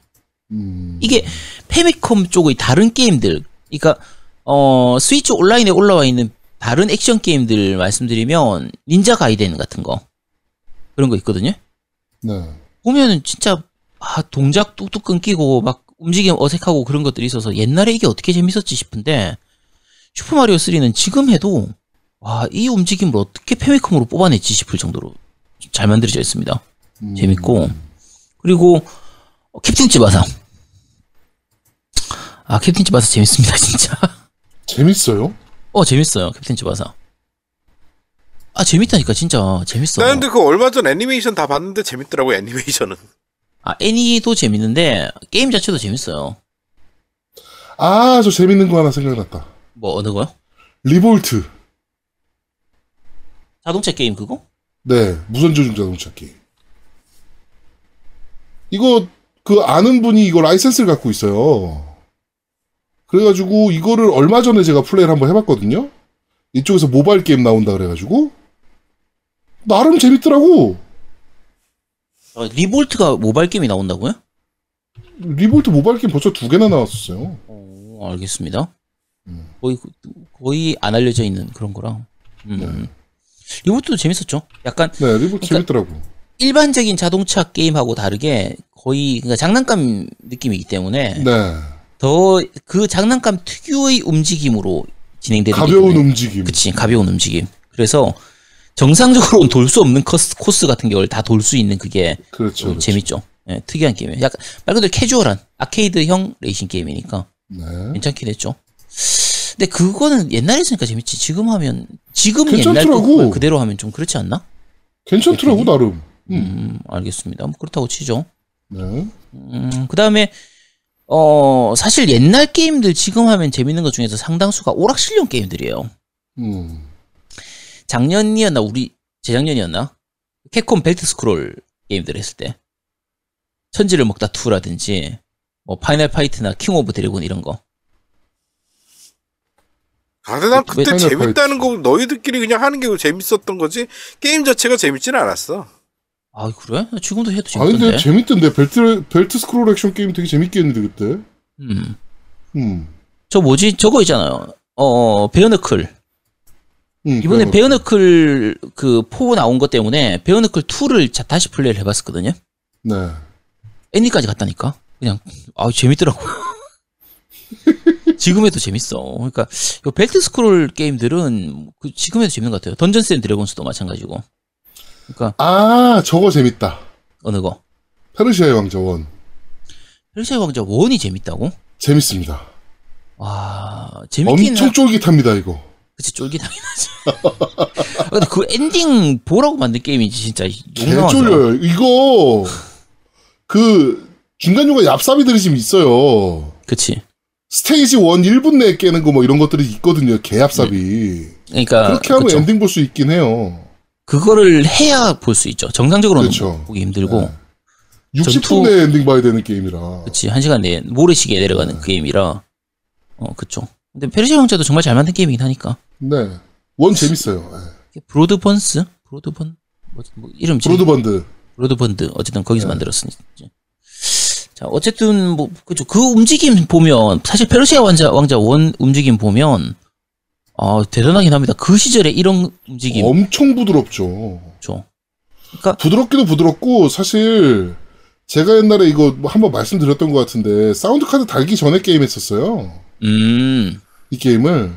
음, 이게 패미컴 쪽의 다른 게임들, 그러니까 어 스위치 온라인에 올라와 있는 다른 액션 게임들 말씀드리면 닌자 가이덴 같은 거 그런 거 있거든요. 네. 보면은 진짜 아, 동작 뚝뚝 끊기고 막 움직임 어색하고 그런 것들이 있어서 옛날에 이게 어떻게 재밌었지 싶은데 슈퍼 마리오 3는 지금 해도 와 이 움직임을 어떻게 페미컴으로 뽑아냈지 싶을 정도로 잘 만들어져 있습니다. 음, 재밌고. 그리고 어, 캡틴 츠바사 아 캡틴 츠바사 재밌습니다 <laughs> 진짜. 재밌어요? 어 재밌어요 캡틴 츠바사 아 재밌다니까 진짜. 재밌어 나 근데 그 얼마 전 애니메이션 다 봤는데 재밌더라고 애니메이션은. 아 애니도 재밌는데 게임 자체도 재밌어요 아, 저 재밌는 거 하나 생각났다. 뭐 어느 거요? 리볼트. 자동차 게임 그거? 네, 무선조종 자동차 게임. 이거 그 아는 분이 이거 라이센스를 갖고 있어요. 그래가지고 이거를 얼마 전에 제가 플레이를 한번 해봤거든요. 이쪽에서 모바일 게임 나온다 그래가지고 나름 재밌더라고. 어, 리볼트가 모바일 게임이 나온다고요? 리볼트 모바일 게임 벌써 두 개나 나왔었어요. 어 알겠습니다 음. 거의 거의 안 알려져 있는 그런 거랑 음. 네. 리볼트도 재밌었죠 약간 네, 리볼트 그러니까- 재밌더라고. 일반적인 자동차 게임하고 다르게 거의 그러니까 장난감 느낌이기 때문에 네, 더 그 장난감 특유의 움직임으로 진행되는 가벼운 게 움직임. 그치 가벼운 움직임 그래서 정상적으로는 <laughs> 돌 수 없는 코스, 코스 같은 경우를 다 돌 수 있는 그게 그렇죠. 좀 그렇죠. 재밌죠 예, 특이한 게임이에요 약간 말 그대로 캐주얼한 아케이드형 레이싱 게임이니까 네. 괜찮긴 했죠 근데 그거는 옛날에 했으니까 재밌지 지금 하면 지금 옛날 그대로 하면 좀 그렇지 않나? 괜찮더라고 나름. 음. 음 알겠습니다 뭐 그렇다고 치죠 네. 음, 그 다음에, 어, 사실 옛날 게임들 지금 하면 재밌는 것 중에서 상당수가 오락실용 게임들이에요. 음. 작년이었나, 우리, 재작년이었나? 캡콤 벨트 스크롤 게임들 했을 때. 천지를 먹다 2라든지, 뭐, 파이널 파이트나 킹 오브 드래곤 이런 거. 아, 근데 난 왜 그때 재밌다는 거 너희들끼리 그냥 하는 게 재밌었던 거지 게임 자체가 재밌지는 않았어. 아, 그래? 지금도 해도 아 근데 재밌던데. 재밌던데 벨트 벨트 스크롤 액션 게임 되게 재밌게 했는데 그때. 음. 음. 저 뭐지? 저거 있잖아요. 어, 베어너클. 음, 이번에. 베어너클 그4 나온 것 때문에 베어너클 2를 자, 다시 플레이를 해봤었거든요. 네. 엔딩까지 갔다니까. 그냥 아 재밌더라고. <laughs> 지금에도 재밌어. 그러니까 이 벨트 스크롤 게임들은 그 지금에도 재밌는 것 같아요. 던전스 앤 드래곤스도 마찬가지고. 그러니까 아 저거 재밌다. 어느 거? 페르시아의 왕자 one 페르시아 왕자 one이 재밌다고? 재밌습니다. 와 재밌긴 엄청 하... 쫄깃합니다 이거. 그치 쫄깃하긴 하지. 아, 근데 그 엔딩 보라고 만든 게임이지 진짜 개 용감하더라. 쫄려요. 이거 그 중간 중간 얍삽이들이 지금 있어요. 그치. 스테이지 1 1분 내에 깨는 거 뭐 이런 것들이 있거든요. 개 얍삽이. 그러니까 그렇게 하면 그쵸. 엔딩 볼 수 있긴 해요. 그거를 해야 볼 수 있죠. 정상적으로는 그렇죠. 보기 힘들고. 네. 60분 전투- 내에 엔딩 봐야 되는 게임이라. 그치 한 시간 내에 모래시계 내려가는 네. 그 게임이라 어 그쵸 근데 페르시아 왕자도 정말 잘 만든 게임이긴 하니까 네. one 재밌어요. 네. 브로더번드? 브로드번? 뭐, 뭐 이름 지 브로드번드. 브로드번드 어쨌든 거기서 네. 만들었으니. 자 어쨌든 뭐 그죠 그 움직임 보면 사실 페르시아 왕자 왕자 one 움직임 보면 아 대단하긴 합니다. 그 시절에 이런 움직임 엄청 부드럽죠. 죠 부드럽기도 부드럽고 사실 제가 옛날에 이거 뭐 한번 말씀드렸던 것 같은데 사운드 카드 달기 전에 게임 했었어요. 음 이 게임을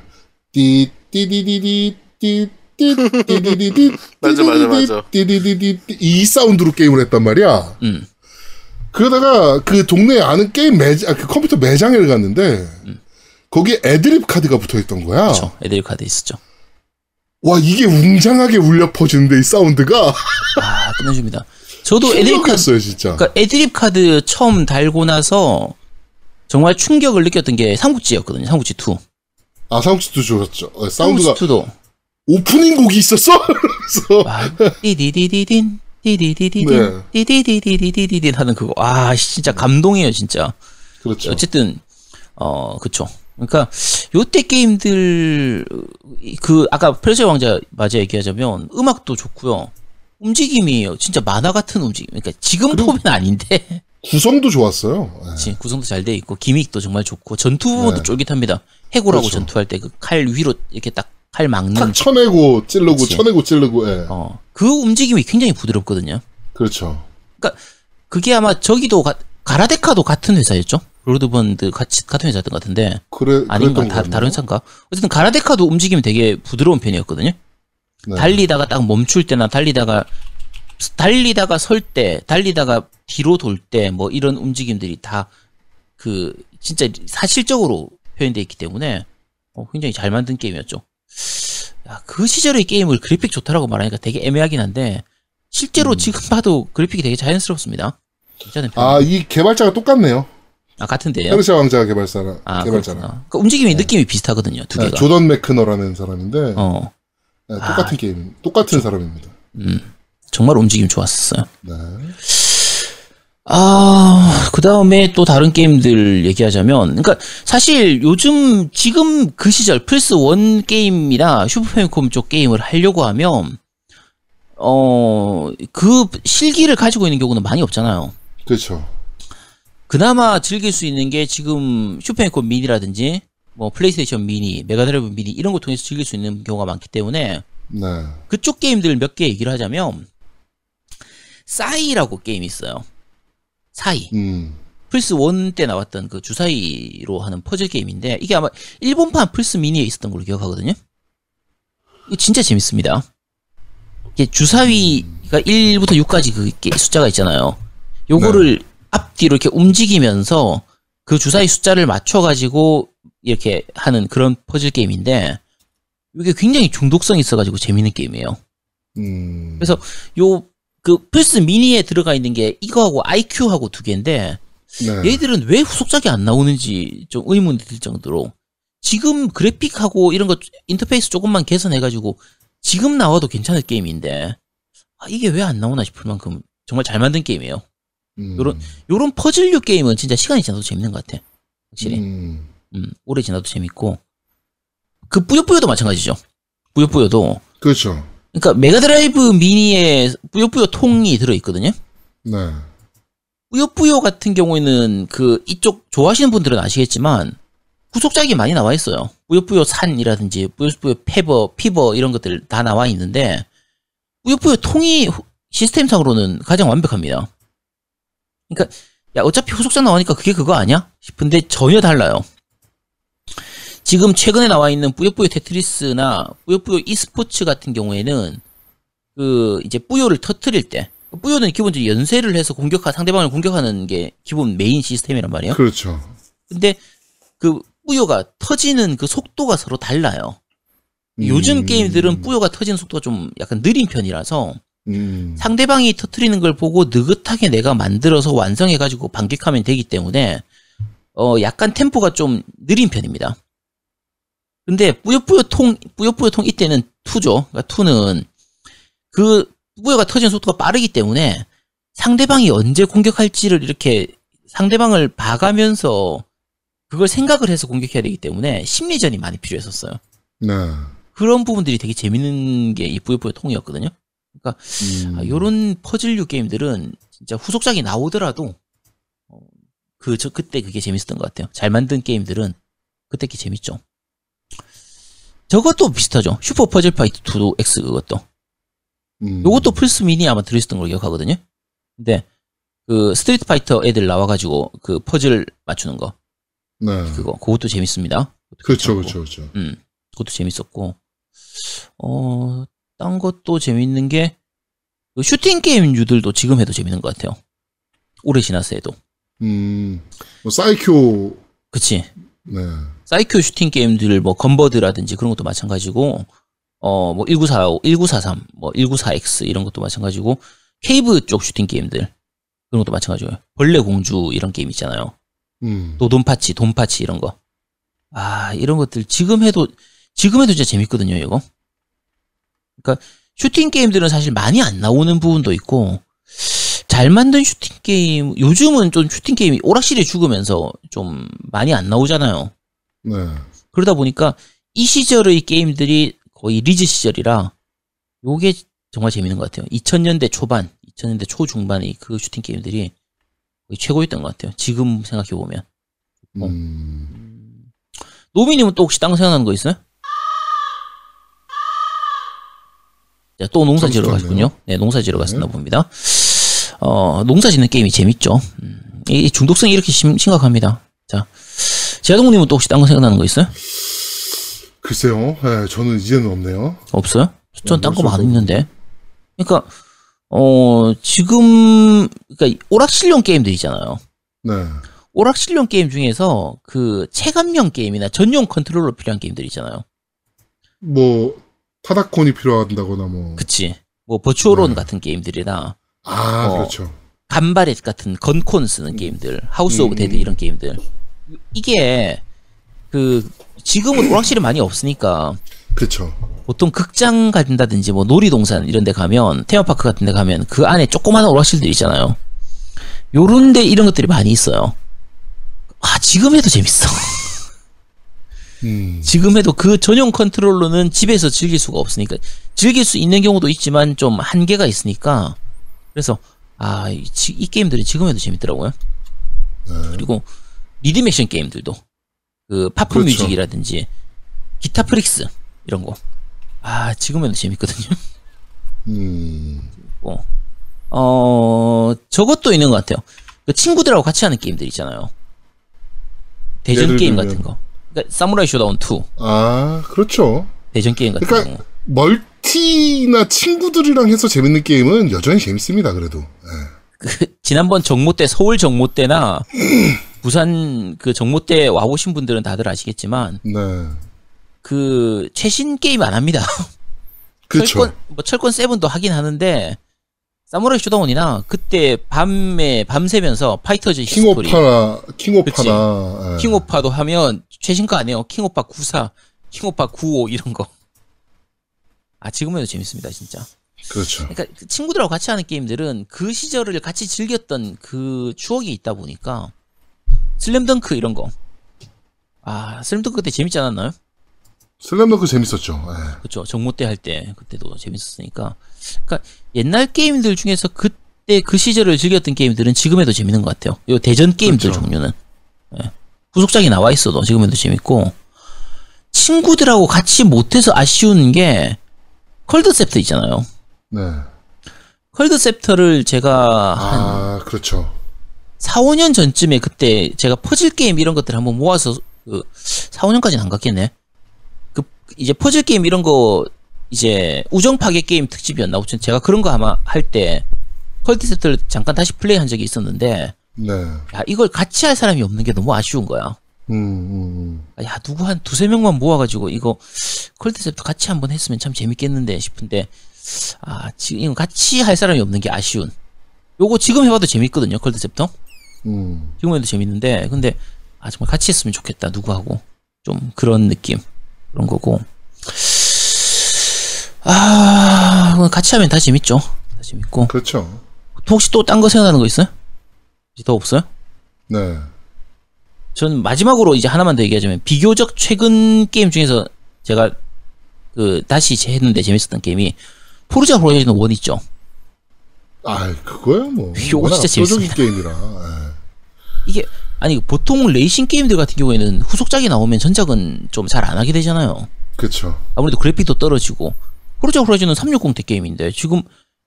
띠 띠디디디 띠 띠디디디 맞아, 맞아, 맞아. 띠디디디 이 사운드로 게임을 했단 말이야. 음. 그러다가 그 동네에 아는 게임 매장, 아, 그 컴퓨터 매장을 갔는데 거기에 애드립 카드가 붙어 있던 거야. 그렇죠. 애드립 카드 있었죠. 와 이게 웅장하게 울려 퍼지는데 이 사운드가 아 끝내줍니다. 저도 애드립 카드 진짜. 그러니까 애드립 카드 처음 달고 나서 정말 충격을 느꼈던 게 삼국지였거든요. 삼국지 2. 아 삼국지도 좋았죠. 어, 사운드가 2도 오프닝 곡이 있었어. <laughs> 그래서 와, 띠디디디딘 띠디디디딘 네. 하는 그거 아 진짜 감동이에요 진짜 그렇죠. 어쨌든 어 그쵸 그러니까 요때 게임들 그 아까 페르시아 왕자 마저 얘기하자면 음악도 좋고요 움직임이 진짜 만화 같은 움직임 그러니까 지금 폼은 아닌데 구성도 좋았어요. 예. 그치, 구성도 잘 돼 있고 기믹도 정말 좋고 전투 부분도 네. 쫄깃합니다 해골하고 그렇죠. 전투할 때 그 칼 위로 이렇게 딱 칼 막는 탁 쳐내고 찌르고 그치. 쳐내고 찌르고 예. 어 그 움직임이 굉장히 부드럽거든요 그렇죠. 그게 아마 저기도 가, 가라데카도 같은 회사였죠? 브로더번드 같이 같은 회사였던 것 같은데 그래 아닌가 다. 다른 회사인가? 어쨌든 가라데카도 움직임이 되게 부드러운 편이었거든요. 네. 달리다가 딱 멈출 때나 달리다가 달리다가 설 때, 달리다가 뒤로 돌 때 뭐 이런 움직임들이 다 그 진짜 사실적으로 표현되어 있기 때문에 어, 굉장히 잘 만든 게임이었죠. 야, 그 시절의 게임을 그래픽 좋다라고 말하니까 되게 애매하긴 한데 실제로 음. 지금 봐도 그래픽이 되게 자연스럽습니다. 괜찮은 편. 아 이 개발자가 똑같네요. 아 같은데요? 페르시아 왕자 개발사랑 아 개발자랑 그렇구나. 그러니까 움직임이 느낌이 비슷하거든요 두 네, 개가. 조던 매크너라는 사람인데 어, 네, 똑같은 게임 똑같은 사람입니다. 음, 정말 움직임 좋았었어요. 네. 아, 그 다음에 또 다른 게임들 얘기하자면, 그러니까 사실 요즘 지금 그 시절 플스 1 게임이나 슈퍼패미콤 쪽 게임을 하려고 하면, 어, 그 실기를 가지고 있는 경우는 많이 없잖아요. 그렇죠. 그나마 즐길 수 있는 게 지금 슈퍼패미콤 미니라든지, 뭐 플레이스테이션 미니, 메가드라이브 미니 이런 거 통해서 즐길 수 있는 경우가 많기 때문에 네. 그쪽 게임들 몇 개 얘기를 하자면 싸이라고 게임이 있어요. 사이. 음. 플스 1때 나왔던 그 주사위로 하는 퍼즐 게임인데 이게 아마 일본판 플스 미니에 있었던 걸로 기억하거든요. 이거 진짜 재밌습니다. 이게 주사위가 1부터 6까지 그 게- 숫자가 있잖아요. 요거를 앞뒤로 이렇게 움직이면서 그 주사위 숫자를 맞춰가지고 이렇게 하는 그런 퍼즐 게임인데 이게 굉장히 중독성이 있어가지고 재밌는 게임이에요. 음. 그래서 요 그 플스 미니에 들어가 있는 게 이거하고 IQ하고 두 개인데 네. 얘들은 왜 후속작이 안 나오는지 좀 의문이 들 정도로 지금 그래픽하고 이런 거 인터페이스 조금만 개선해가지고 지금 나와도 괜찮을 게임인데 아, 이게 왜 안 나오나 싶을 만큼 정말 잘 만든 게임이에요. 음. 요런- 요런 퍼즐류 게임은 진짜 시간이 지나도 재밌는 것 같아. 확실히. 음. 음, 오래 지나도 재밌고 그 뿌요뿌요도 마찬가지죠. 뿌요뿌요도 그렇죠. 그러니까 메가드라이브 미니에 뿌요뿌요 통이 들어있거든요. 네. 뿌요뿌요 같은 경우에는 그 이쪽 좋아하시는 분들은 아시겠지만 후속작이 많이 나와 있어요. 뿌요뿌요 썬이라든지 뿌요뿌요 페버, 피버 이런 것들 다 나와 있는데 뿌요뿌요 통이 후- 시스템상으로는 가장 완벽합니다. 그러니까 야 어차피 후속작 나오니까 그게 그거 아니야? 싶은데 전혀 달라요. 지금 최근에 나와 있는 뿌요뿌요 테트리스나 뿌요뿌요 e스포츠 같은 경우에는 그 이제 뿌요를 터트릴 때 뿌요는 기본적으로 연쇄를 해서 공격하 상대방을 공격하는 게 기본 메인 시스템이란 말이에요. 그렇죠. 근데 그 뿌요가 터지는 그 속도가 서로 달라요. 요즘 음. 게임들은 뿌요가 터지는 속도가 좀 약간 느린 편이라서 음. 상대방이 터트리는 걸 보고 느긋하게 내가 만들어서 완성해가지고 반격하면 되기 때문에 어 약간 템포가 좀 느린 편입니다. 근데 뿌요뿌요 통 뿌요뿌요 통 이때는 2죠. 그러니까 2는 그 뿌요가 터지는 속도가 빠르기 때문에 상대방이 언제 공격할지를 이렇게 상대방을 봐가면서 그걸 생각을 해서 공격해야 되기 때문에 심리전이 많이 필요했었어요. 네. 그런 부분들이 되게 재밌는 게 이 뿌요뿌요 통이었거든요. 음. 아, 요런 퍼즐류 게임들은 진짜 후속작이 나오더라도 어, 그저 그때 그게 재밌었던 것 같아요. 잘 만든 게임들은 그때 게 재밌죠. 저것도 비슷하죠. 슈퍼 퍼즐 파이트 2 X 그것도. 음. 요것도 플스 미니 아마 들어있었던 걸로 기억하거든요. 근데 그 스트리트 파이터 애들 나와가지고 그 퍼즐 맞추는 거 네. 그거 그것도 재밌습니다. 그렇죠. 그렇죠, 그렇죠. 음, 그것도 재밌었고, 어, 딴 것도 재밌는 게, 그 슈팅 게임류들도 지금 해도 재밌는 것 같아요. 오래 지나서 해도. 음, 뭐 사이쿄, 그치. 네, 사이쿄 슈팅 게임들, 뭐, 건버드라든지 그런 것도 마찬가지고, 어, 뭐, 1945, 1943, 뭐, 194X 이런 것도 마찬가지고, 케이브 쪽 슈팅 게임들. 그런 것도 마찬가지고요. 벌레 공주 이런 게임 있잖아요. 음, 또 돈파치, 돈파치 이런 거. 아, 이런 것들 지금 해도 지금 해도 진짜 재밌거든요, 이거. 그러니까 슈팅 게임들은 사실 많이 안 나오는 부분도 있고 잘 만든 슈팅 게임 요즘은 좀 슈팅 게임이 오락실에 죽으면서 좀 많이 안 나오잖아요. 네, 그러다 보니까 이 시절의 게임들이 거의 리즈 시절이라 요게 정말 재밌는 것 같아요. 2000년대 초반, 2000년대 초중반의 그 슈팅 게임들이 거의 최고였던 것 같아요. 지금 생각해 보면. 어. 음, 노미님은 또 혹시 딴거 생각나는 거 있어요? 자, 또 농사 지러 참 갔군요. 네, 농사 지러 네. 갔었나 봅니다. 어, 농사 짓는 게임이 재밌죠. 음, 이 중독성이 이렇게 심, 심각합니다. 자, 제아동님은 또 혹시 딴 거 생각나는 거 있어요? 글쎄요, 네, 저는 이제는 없네요. 없어요? 전 네, 딴거 없어요. 많이 있는데. 그러니까, 어, 지금, 그러니까 오락실용 게임들 있잖아요. 네, 오락실용 게임 중에서 그 체감형 게임이나 전용 컨트롤러 필요한 게임들 있잖아요. 뭐 타타콘이 필요하다거나 뭐, 그치. 뭐 버추어론 네. 같은 게임들이나 아, 어. 그렇죠. 건바렛 같은 건콘 쓰는 게임들, 하우스 오브 음. 데드 이런 게임들. 이게 그 지금은 오락실이 많이 없으니까 그렇죠. 보통 극장 간다든지 뭐 놀이동산 이런 데 가면 테마파크 같은 데 가면 그 안에 조그마한 오락실들 있잖아요. 요런 데 이런 것들이 많이 있어요. 아, 지금 해도 재밌어. <laughs> 음, 지금 해도 그 전용 컨트롤러는 집에서 즐길 수가 없으니까 즐길 수 있는 경우도 있지만 좀 한계가 있으니까 그래서 아, 이, 지- 이 게임들이 지금 해도 재밌더라고요. 네, 그리고 리듬 액션 게임들도 그 팝픈 그렇죠. 뮤직이라든지 기타 프릭스 이런 거. 아, 지금 해도 재밌거든요. 음, 어, 어, 저것도 있는 것 같아요. 그 친구들하고 같이 하는 게임들 있잖아요. 대전 게임 들면? 같은 거. 그러니까 사무라이 쇼다운 2 아, 그렇죠. 대전 게임 같은 그러니까 거. 멀티나 친구들이랑 해서 재밌는 게임은 여전히 재밌습니다. 그래도. 네. 그 지난번 정모 때 서울 정모 때나 <laughs> 부산 그 정모 때 와보신 분들은 다들 아시겠지만 네, 그 최신 게임 안 합니다. <laughs> 그렇죠. 철권 뭐 철권 세븐도 하긴 하는데 사무라이 쇼다운이나 그때 밤에 밤새면서 파이터즈 히스토리 킹오파나 킹오파나 예. 킹오파도 하면 최신 거 아니에요. 킹오파 94, 킹오파 95 이런 거. 아 지금은 재밌습니다 진짜. 그렇죠. 그러니까 그 친구들하고 같이 하는 게임들은 그 시절을 같이 즐겼던 그 추억이 있다 보니까 슬램덩크 이런 거. 아 슬램덩크 그때 재밌지 않았나요? 슬램덩크 재밌었죠. 예. 그렇죠. 정모 때 할 때 그때도 재밌었으니까. 그러니까 옛날 게임들 중에서 그때 그 시절을 즐겼던 게임들은 지금에도 재밌는 것 같아요. 요 대전 게임들 그렇죠. 종류는 예. 후속작이 나와 있어도 지금에도 재밌고 친구들하고 같이 못해서 아쉬운 게 컬드셉트 있잖아요. 네. 컬드셉트를 제가 한 아, 그렇죠. 4, 5년 전쯤에 그때 제가 퍼즐 게임 이런 것들 한번 모아서 그 4, 5년까지는 안 갔겠네. 그 이제 퍼즐 게임 이런 거 이제 우정 파괴 게임 특집이었나? 아무튼 제가 그런 거 아마 할 때 컬드셉트를 잠깐 다시 플레이한 적이 있었는데 네. 야 이걸 같이 할 사람이 없는 게 너무 아쉬운 거야. 음, 음, 음. 야 누구 한 두세 명만 모아가지고 이거 컬드셉트 같이 한번 했으면 참 재밌겠는데 싶은데 아 지금 같이 할 사람이 없는 게 아쉬운. 요거 지금 해봐도 재밌거든요 컬드셉트. 음. 지금 해도 재밌는데 근데 아 정말 같이 했으면 좋겠다 누구하고 좀 그런 느낌 그런 거고 아 같이 하면 다 재밌죠 다 재밌고 그렇죠. 혹시 또 딴 거 생각나는 거 있어요? 혹시 더 없어요? 네. 전 마지막으로 이제 하나만 더 얘기하자면 비교적 최근 게임 중에서 제가 그 다시 했는데 재밌었던 게임이 포르자 호라이즌 1 있죠. 아, 그거야 뭐. <laughs> 요거 진짜 압도적인 게임이라. 예. 이 게 아니 보통 레이싱 게임들 같은 경우에는 후속작이 나오면 전작은 좀 잘 안 하게 되잖아요. 그쵸. 아무래도 그래픽도 떨어지고 포르자 호라이즌은 360대 게임인데 지금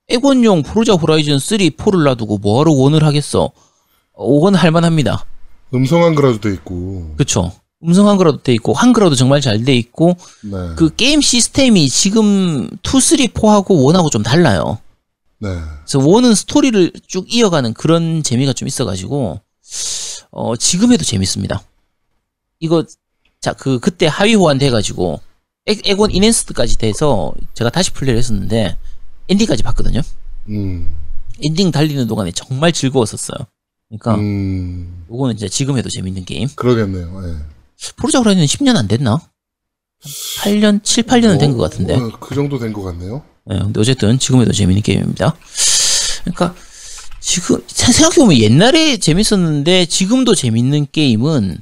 액원용 포르자 호라이즌 3, 4를 놔두고 뭐하러 원을 하겠어? 어, 원 할만합니다. 음성 한글화도 돼 있고. 그쵸? 음성 한글화도 돼 있고 한글화도 정말 잘 돼 있고 네. 그 게임 시스템이 지금 2, 3, 4하고 1하고 좀 달라요. 네. 그래서 1은 스토리를 쭉 이어가는 그런 재미가 좀 있어가지고 어 지금 해도 재밌습니다. 이거 자 그 그때 하위 호환 돼가지고 엑- 엑원 enhanced까지 돼서 제가 다시 플레이를 했었는데 엔딩까지 봤거든요. 음. 엔딩 달리는 동안에 정말 즐거웠었어요. 그러니까 음. 요거는 진짜 지금 해도 재밌는 게임. 그러겠네요. 예. 포르자 호라이즌 10년 안 됐나? 8년, 7, 8년은 된것 같은데. 어, 그 정도 된 것 같네요. 예, 근데 어쨌든 지금에도 재밌는 게임입니다. 그러니까 지금 생각해보면 옛날에 재밌었는데 지금도 재밌는 게임은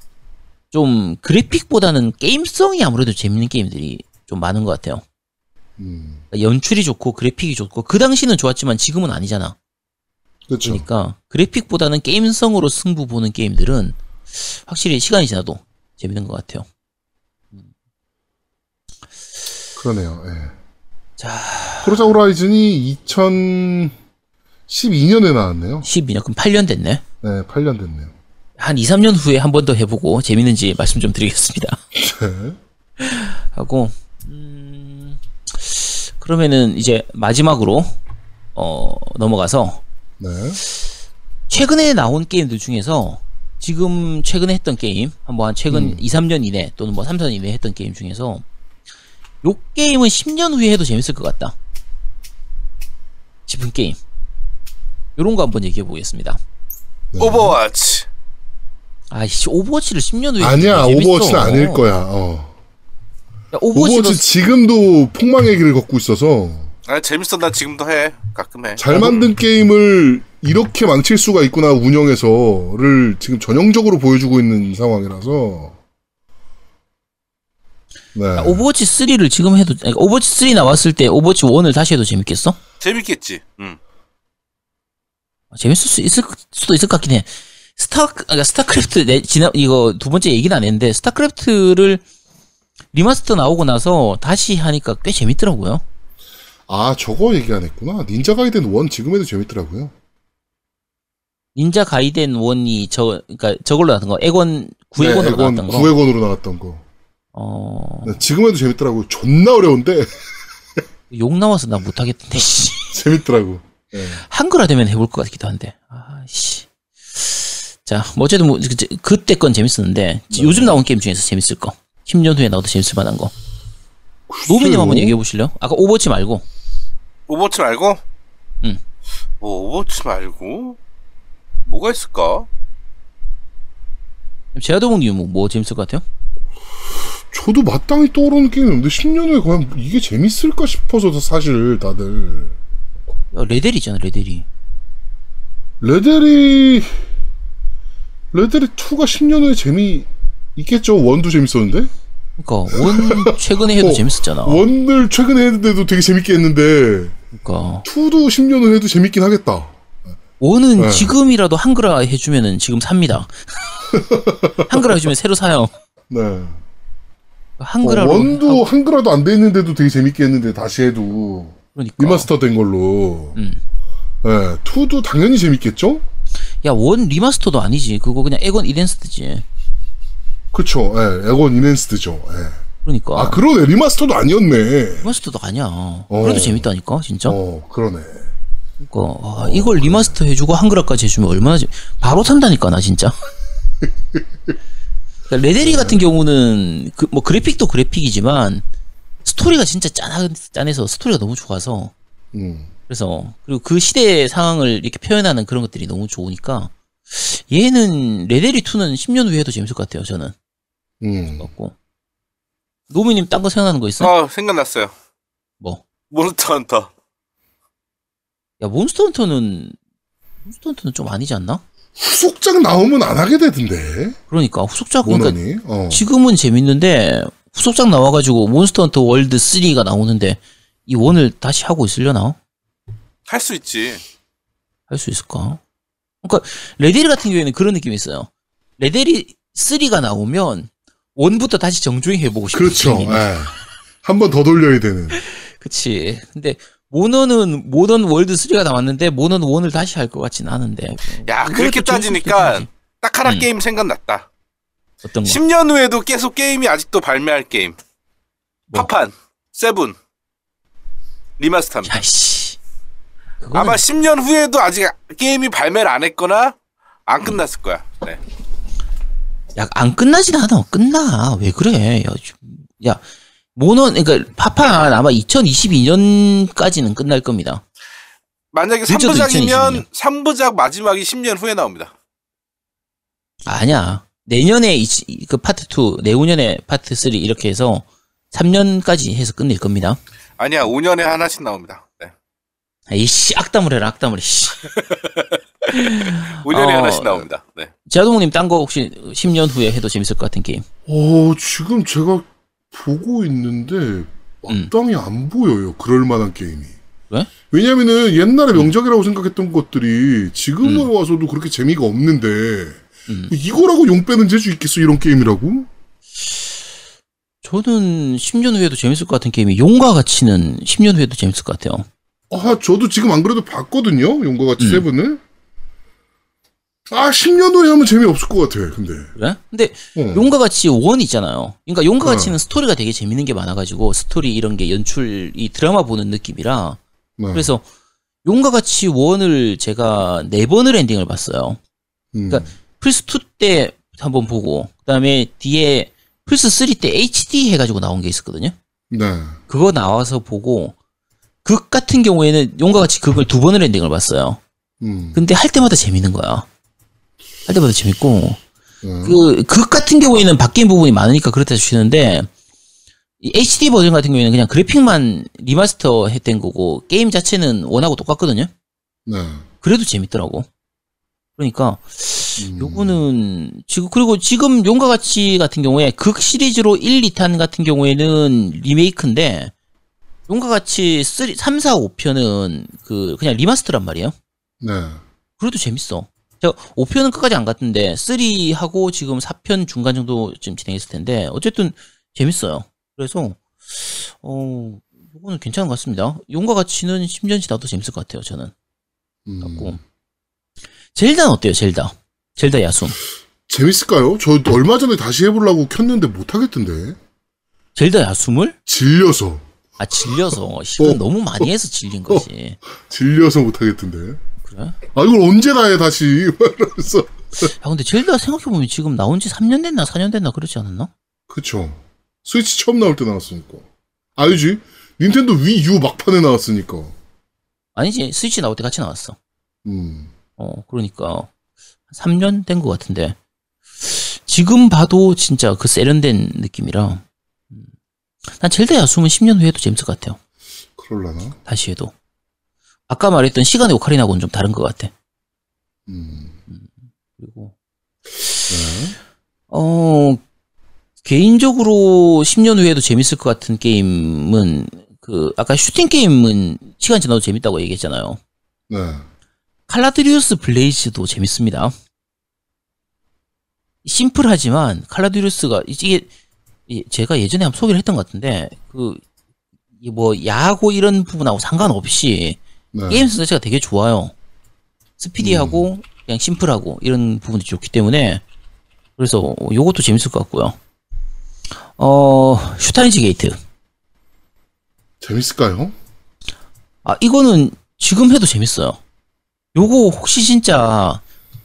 좀 그래픽보다는 게임성이 아무래도 재밌는 게임들이 좀 많은 것 같아요. 음. 연출이 좋고 그래픽이 좋고 그 당시는 좋았지만 지금은 아니잖아. 그렇죠. 그러니까 그래픽보다는 게임성으로 승부 보는 게임들은 확실히 시간이 지나도 재밌는 것 같아요. 그러네요. 예. 자, 포르자 호라이즌이 2012년에 나왔네요. 12년 그럼 8년 됐네. 네, 8년 됐네요. 한 2, 3년 후에 한 번 더 해보고 재밌는지 말씀 좀 드리겠습니다. 네. <laughs> 하고 음, 그러면은 이제 마지막으로 어, 넘어가서 네. 최근에 나온 게임들 중에서 지금 최근에 했던 게임 한번 한 최근 음. 2, 3년 이내 또는 뭐 3, 4년 이내 했던 게임 중에서 요 게임은 10년 후에 해도 재밌을 것 같다 싶은 게임 요런 거 한번 얘기해 보겠습니다 네. 오버워치. 아이씨 오버워치를 10년 후에 아니야, 재밌어. 오버워치는 아닐 거야. 어. 야, 오버워치로 오버워치 지금도 폭망의 길을 걷고 있어서 아 재밌어 나 지금도 해. 가끔 해. 잘 만든 게임을 이렇게 망칠 수가 있구나 운영에서를 지금 전형적으로 보여주고 있는 상황이라서 네. 야, 오버워치 3를 지금 해도 아니, 오버워치 3 나왔을 때 오버워치 1을 다시 해도 재밌겠어? 재밌겠지. 응. 아, 재밌을 수 있을 수도 있을 것 같긴 해. 스타 그러니까 스타크래프트 내 지난 이거 두 번째 얘기는 안 했는데 스타크래프트를 remaster 나오고 나서 다시 하니까 꽤 재밌더라고요. 아 저거 얘기 안 했구나 닌자 가이덴 1 지금 해도 재밌더라고요 닌자 가이덴 1이 저 그러니까 저걸로 나왔던 거 엑원 구엑원으로 네, 나왔던 거. 구엑원으로 나왔던 거 어, 네, 지금 해도 재밌더라고요 존나 어려운데 <laughs> 욕 나와서 나 못하겠던데. 씨. 재밌더라고 네. 한글화 되면 해볼 것 같기도 한데. 아씨. 자, 뭐 어쨌든 뭐 그- 그때 건 재밌었는데 네. 요즘 나온 게임 중에서 재밌을 거. 10년 후에 나와도 재밌을 만한 거. 노미님. 한번 얘기해 보실래요? 아까 오버워치 말고. 오버워치 말고? 응. 뭐 오버워치 말고? 뭐가 있을까? 제아도봉님 뭐, 뭐 재밌을 것 같아요? 저도 마땅히 떠오르는 게임이 없는데 10년 후에 과연 이게 재밌을까 싶어서 사실 다들 야, 레델이잖아, 레델이. 레데리 레데리 2가 10년 후에 재미 있겠죠. 원도 재밌었는데 그러니까 원 최근에 해도 <laughs> 어, 재밌었잖아. 원을 최근에 했는데도 되게 재밌게 했는데 그러니까 2도 10년 후에 해도 재밌긴 하겠다. 원은 네. 지금이라도 한글화 해주면은 지금 삽니다. <laughs> 한글화 해주면 새로 사요. 네. 어, 한글화로 one도 하고- 한글화도 안 돼 있는데도 되게 재밌게 했는데 다시 해도 그러니까. remaster 된 걸로. 음. 네. 2도 당연히 재밌겠죠? 야, one remaster도 아니지. 그거 그냥 엑원 enhanced지. 그쵸. 예, 엑원 enhanced죠. 예. 그러니까. 아, 그러네. remaster도 아니었네. remaster도 아니야. 그래도 재밌다니까, 진짜. 어, 그러네. 그러니까 아, 이걸 remaster 해주고 한글화까지 해주면 얼마나 재... 바로 산다니까 나 진짜. <laughs> 그러니까 레데리 같은 경우는 그, 뭐 그래픽도 그래픽이지만 스토리가 진짜 짠 짠해서 스토리가 너무 좋아서 음. 그래서 그리고 그 시대의 상황을 이렇게 표현하는 그런 것들이 너무 좋으니까 얘는 레데리 2는 10년 후에 해도 재밌을 것 같아요 저는 음. 같고 노미님 딴 거 생각나는 거 있어? 아 생각났어요. 뭐? 몬스터 헌터. 야 몬스터 헌터는 몬스터 헌터는 좀 아니지 않나? 후속작 나오면 안 하게 되던데. 그러니까 후속작 그러니까. 어. 지금은 재밌는데 후속작 나와가지고 몬스터 헌터 월드 3가 나오는데 이 one을 다시 하고 있으려나? 할 수 있지. 할 수 있을까? 그러니까 레데리 같은 경우에는 그런 느낌이 있어요. 레데리 3가 나오면 one부터 다시 정주행 해보고 싶은 그렇죠. 느낌이. 한번 더 돌려야 되는. <laughs> 그치. 근데 모넌은 모넌 월드 3가 나왔는데 모넌 1을 다시 할 것 같진 않은데. 야 그렇게 따지니까. 딱 하나 음. 게임 생각났다. 어떤 거? 10년 후에도 계속 게임이 아직도 발매할 게임. 뭐? 파판, seven, remaster입니다. 야씨. 그거는 아마 10년 후에도 아직 게임이 발매를 안 했거나 안 끝났을 거야. 네. 야, 안 끝나진 않아. 끝나. 왜 그래? 야, 좀- 야 모넌 그러니까 파판 아마 2022년까지는 끝날 겁니다. 만약에 늦어도 3부작이면 3부작 마지막이 10년 후에 나옵니다. 아니야. 내년에 이, 이- 그 파트 2, 내후년에 파트 3 이렇게 해서 3년까지 해서 끝낼 겁니다. 아니야, 5년에 하나씩 나옵니다. 네. 이씨 악담을 해라 악담을 해. 씨. <laughs> 5년에 어, 하나씩 나옵니다. 네. 자동님 딴 거 혹시 10년 후에 해도 재밌을 것 같은 게임. 어, 지금 제가 보고 있는데 마땅히 안 보여요. 그럴 만한 게임이. 왜? 왜냐면은 옛날에 명작이라고 생각했던 것들이 지금 음. 와서도 그렇게 재미가 없는데 음. 이거라고 용 빼는 재주 있겠어 이런 게임이라고? 저는 10년 후에도 재밌을 것 같은 게임이 용과 같이는 10년 후에도 재밌을 것 같아요. 아, 저도 지금 안 그래도 봤거든요. 용과 같이 음. seven을. 아, 10년 후에 하면 재미없을 것 같아, 근데. 그래? 근데 어. 용과 같이 one 있잖아요. 그러니까 용과 네. 같이는 스토리가 되게 재밌는 게 많아가지고 스토리 이런 게 연출이 드라마 보는 느낌이라 네. 그래서 용과 같이 one을 제가 네 번을 엔딩을 봤어요. 음. 그러니까 플스 2 때 한번 보고 그다음에 뒤에 플스 3 때 HD 해가지고 나온 게 있었거든요. 네. 그거 나와서 보고 극 같은 경우에는 용과 같이 그걸 두 번을 엔딩을 봤어요. 음. 근데 할 때마다 재밌는 거야. 할 때마다 재밌고 네. 그, 극 같은 경우에는 바뀐 부분이 많으니까 그렇다 치는데, 이 HD 버전 같은 경우에는 그냥 그래픽만 remaster 했던 거고, 게임 자체는 one하고 똑같거든요? 네. 그래도 재밌더라고. 그러니까, 음. 요거는, 지금, 그리고 지금 용과 같이 같은 경우에 극 시리즈로 1, 2탄 같은 경우에는 리메이크인데, 용과 같이 3, 3 4, 5편은 그, 그냥 remaster란 말이에요. 네. 그래도 재밌어. 제가 5편은 끝까지 안 갔는데 3하고 지금 4편 중간 정도 지금 진행했을 텐데 어쨌든 재밌어요. 그래서 어 이거는 괜찮은 것 같습니다. 용과 같이는 10년 지나도 재밌을 것 같아요. 저는. 음. 갖고 젤다는 어때요? 젤다. 젤다 야숨. 재밌을까요? 저 얼마 전에 다시 해보려고 켰는데 못하겠던데. 젤다 야숨을? 질려서. 아 질려서 이건 어. 너무 많이 해서 질린 거지. 질려서 못하겠던데. 그래? 아, 이걸 언제 다 해, 다시. 이러면서. 야 근데 젤다 생각해보면 지금 나온 지 3년 됐나 4년 됐나 그렇지 않았나? 그쵸. 스위치 처음 나올 때 나왔으니까. 알지? 닌텐도 위 U 막판에 나왔으니까. 아니지 스위치 나올 때 같이 나왔어. 음. 어, 그러니까 3년 된 것 같은데 지금 봐도 진짜 그 세련된 느낌이라 음. 난 젤다 야숨은 10년 후에도 재밌을 것 같아요. 그럴라나? 다시 해도 아까 말했던 시간의 오카리나하고는 좀 다른 것 같아. 음. 그리고 네. 어 개인적으로 10년 후에도 재밌을 것 같은 게임은 그 아까 슈팅 게임은 시간 지나도 재밌다고 얘기했잖아요. 네. 칼라드리우스 블레이즈도 재밌습니다. 심플하지만 칼라드리우스가 이게 이- 제가 예전에 한번 소개를 했던 것 같은데 그 뭐 야하고 이런 부분하고 상관없이 네. 게임 자체가 되게 좋아요. 스피디하고 그냥 심플하고 이런 부분이 좋기 때문에 그래서 요것도 재밌을 것 같고요. 어 슈타인즈 게이트 재밌을까요? 아 이거는 지금 해도 재밌어요. 요거 혹시 진짜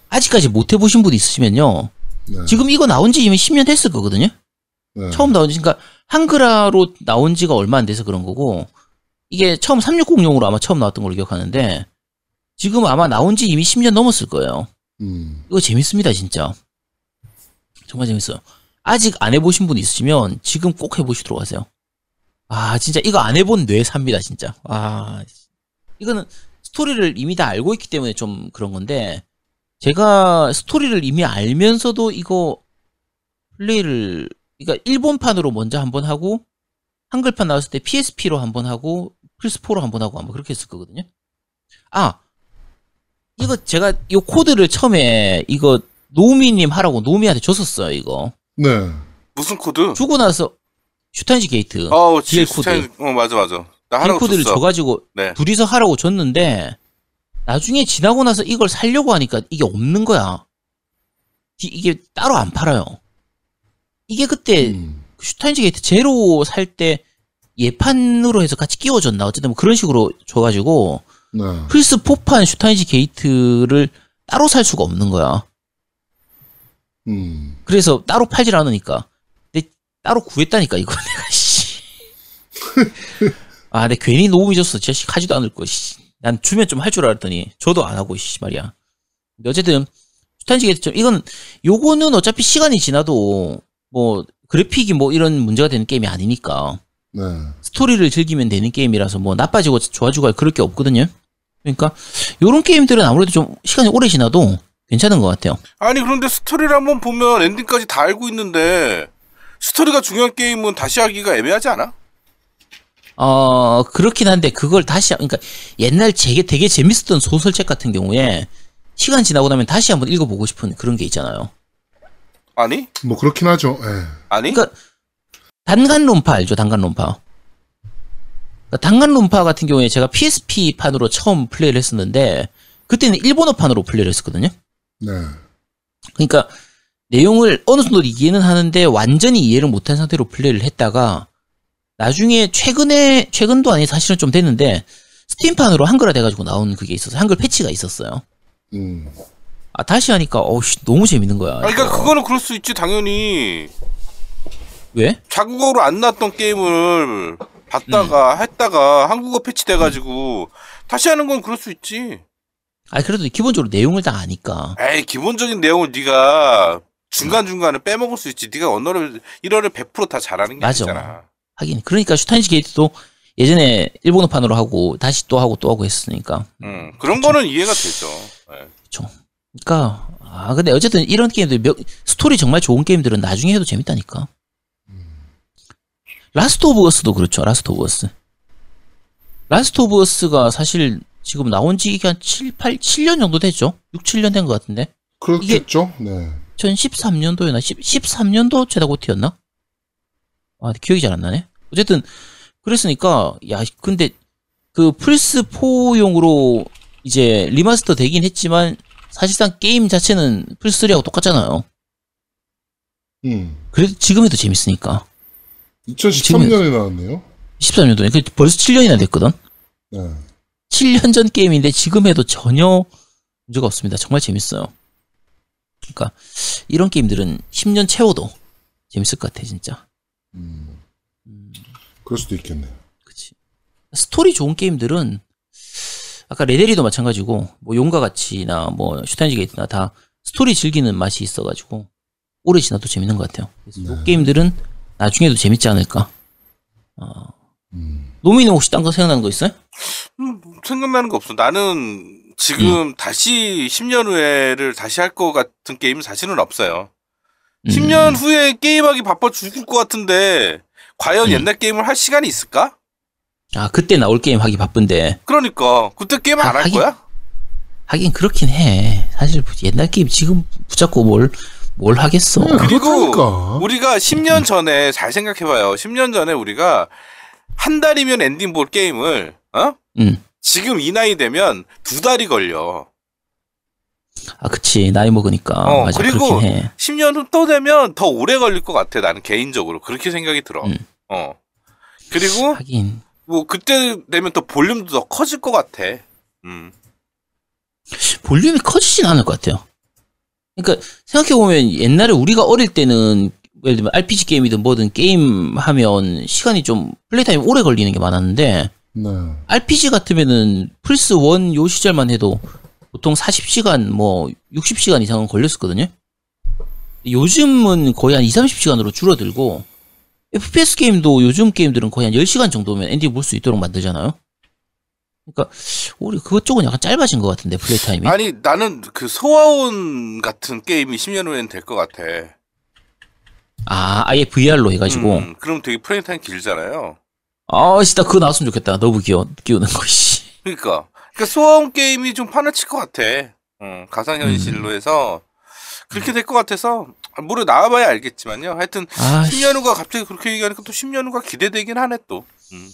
아직까지 못 해보신 분 있으시면요. 네. 지금 이거 나온 지 이미 10년 됐을 거거든요. 네. 처음 나온 지 그러니까 한글화로 나온 지가 얼마 안 돼서 그런 거고 이게 처음 360용으로 아마 처음 나왔던 걸로 기억하는데 지금 아마 나온 지 이미 10년 넘었을 거예요. 음. 이거 재밌습니다, 진짜. 정말 재밌어요. 아직 안 해보신 분 있으시면 지금 꼭 해보시도록 하세요. 아, 진짜 이거 안 해본 뇌 삽니다, 진짜. 아, 이거는 스토리를 이미 다 알고 있기 때문에 좀 그런 건데, 제가 스토리를 이미 알면서도 이거 플레이를 그러니까 일본판으로 먼저 한번 하고 한글판 나왔을 때 PSP로 한번 하고 플스4로 한번 하고 아마 그렇게 했을 거거든요. 아 이거 제가 이 코드를 처음에 이거 노미님 하라고 노미한테 줬었어요 이거 네. 무슨 코드? 주고 나서 슈타인즈 게이트 어, 지, DL 코드. 어, 맞아, 맞아. 나딜 하라고 코드를 줬어. 줘가지고 네. 둘이서 하라고 줬는데 나중에 지나고 나서 이걸 살려고 하니까 이게 없는 거야. 디- 이게 따로 안 팔아요. 이게 그때 음. 슈타인즈 게이트 제로 살 때 예판으로 해서 같이 끼워줬나 어쨌든 뭐 그런 식으로 줘가지고 네. 플스 4판 슈타인즈 게이트를 따로 살 수가 없는 거야. 음. 그래서 따로 팔질 않으니까. 근데 따로 구했다니까 이거 내가 씨. <laughs> 아, 내 괜히 노미 줬어. 진짜 씨, 하지도 않을 거. 씨. 난 주면 좀 할 줄 알았더니 저도 안 하고 씨 말이야. 근데 어쨌든 슈타인즈 게이트 좀 이건 요거는 어차피 시간이 지나도 뭐 그래픽이 뭐 이런 문제가 되는 게임이 아니니까 네. 스토리를 즐기면 되는 게임이라서 뭐 나빠지고 좋아지고 할 그럴 게 없거든요. 그러니까 요런 게임들은 아무래도 좀 시간이 오래 지나도 괜찮은 것 같아요. 아니, 그런데 스토리를 한번 보면 엔딩까지 다 알고 있는데, 스토리가 중요한 게임은 다시 하기가 애매하지 않아? 어, 그렇긴 한데, 그걸 다시, 하- 그러니까, 옛날 되게, 되게 재밌었던 소설책 같은 경우에, 시간 지나고 나면 다시 한번 읽어보고 싶은 그런 게 있잖아요. 아니? 뭐 그렇긴 하죠. 예. 아니? 그러니까, 단간론파 알죠? 단간론파. 그러니까 단간론파 같은 경우에 제가 PSP판으로 처음 플레이를 했었는데, 그때는 일본어 판으로 플레이를 했었거든요. 네. 그러니까, 내용을 어느 정도 이해는 하는데, 완전히 이해를 못한 상태로 플레이를 했다가, 나중에 최근에, 최근도 아니 사실은 좀 됐는데, 스팀판으로 한글화 돼가지고 나온 그게 있어서, 한글 패치가 있었어요. 음. 아, 다시 하니까, 어우씨, 너무 재밌는 거야. 아니, 그러니까 이거. 그거는 그럴 수 있지, 당연히. 왜? 자국어로 안 나왔던 게임을 봤다가 했다가 한국어 패치돼가지고 다시 하는 건 그럴 수 있지. 아, 그래도 기본적으로 내용을 다 아니까. 에이 기본적인 내용을 네가 중간 중간에 빼먹을 수 있지. 네가 언어를 일어를 100%다 잘하는 게 맞아. 아니잖아. 하긴. 그러니까 슈타인즈 게이트도 예전에 일본어판으로 하고, 다시 또 하고 또 하고 했으니까. 음, 그런 거는 이해가 되죠. 예. 그쵸. 그러니까, 아, 근데 어쨌든 이런 게임들, 몇- 스토리 정말 좋은 게임들은 나중에 해도 재밌다니까. 라스트 오브 어스도 그렇죠. 라스트 오브 어스. 라스트 오브 어스가 사실 지금 나온 지 이게 한 7, 8, 7년 정도 됐죠? 6, 7년 된 것 같은데. 그렇겠죠. 네. 2013년도였나? 10, 13년도 최다 GOTY였나? 아, 기억이 잘 안 나네. 어쨌든, 그랬으니까, 야, 근데, 그, 플스 4용으로 이제 remaster 되긴 했지만, 사실상 게임 자체는 플스 3하고 똑같잖아요. 음. 그래도 지금 해도 재밌으니까. 2013년에 나왔네요. 13년도에. 벌써 7년이나 됐거든? 네. 7년 전 게임인데 지금 해도 전혀 문제가 없습니다. 정말 재밌어요. 그러니까, 이런 게임들은 10년 채워도 재밌을 것 같아, 진짜. 음. 음. 그럴 수도 있겠네요. 그치. 스토리 좋은 게임들은 아까 레데리도 마찬가지고 뭐 용과 같이나 뭐 슈타인즈 게이트나 다 스토리 즐기는 맛이 있어가지고 오래 지나도 재밌는 것 같아요. 그래서 이 네. 게임들은 나중에도 재밌지 않을까. 어, 음. 노미는 혹시 딴 거 생각나는 거 있어요? 음, 생각나는 거 없어. 나는 지금 음. 다시 10년 후에를 다시 할 것 같은 게임은 사실은 없어요. 음, 10년 후에 게임하기 바빠 죽을 것 같은데 과연 음. 옛날 게임을 할 시간이 있을까? 아 그때 나올 게임 하기 바쁜데 그러니까 그때 게임 안 아, 할 거야? 하긴 그렇긴 해. 사실 옛날 게임 지금 붙잡고 뭘 뭘 하겠어. 네, 그리고 그렇다니까. 우리가 10년 전에 잘 생각해봐요. 10년 전에 우리가 한 달이면 엔딩 볼 게임을 어? 음. 지금 이 나이 되면 두 달이 걸려. 아 그치 나이 먹으니까 어, 맞아 그리고 그렇긴 해. 10년 후 또 되면 더 오래 걸릴 것 같아. 나는 개인적으로 그렇게 생각이 들어. 음. 어. 그리고 하긴 뭐 그때 되면 또 볼륨도 더 커질 것 같아. 음. 볼륨이 커지진 않을 것 같아요. 그러니까 생각해보면 옛날에 우리가 어릴 때는 예를 들면 RPG 게임이든 뭐든 게임 하면 시간이 좀 play time 오래 걸리는 게 많았는데 네. RPG 같으면은 플스 1요 시절만 해도 보통 40시간 뭐 60시간 이상은 걸렸었거든요. 요즘은 거의 한 2, 30시간으로 줄어들고 FPS 게임도 요즘 게임들은 거의 한 10시간 정도면 엔딩 볼 수 있도록 만들잖아요. 그러니까 우리 그것 쪽은 약간 짧아진 것 같은데 play time이. 아니 나는 그 소아온 같은 게임이 10년 후에는 될 것 같아. 아, 아예 VR로 해가지고. 음, 그럼 되게 play time 길잖아요. 아, 씨, 나 그거 나왔으면 좋겠다. 너브 기어, 끼우는 거, 씨. 그러니까 그러니까 소아온 게임이 좀 판을 칠 것 같아. 음, 가상현실로 해서 그렇게 될 것 같아서 모르 나와봐야 알겠지만요. 하여튼 아, 씨. 10년 후가 갑자기 그렇게 얘기하니까 또 10년 후가 기대되긴 하네 또. 음.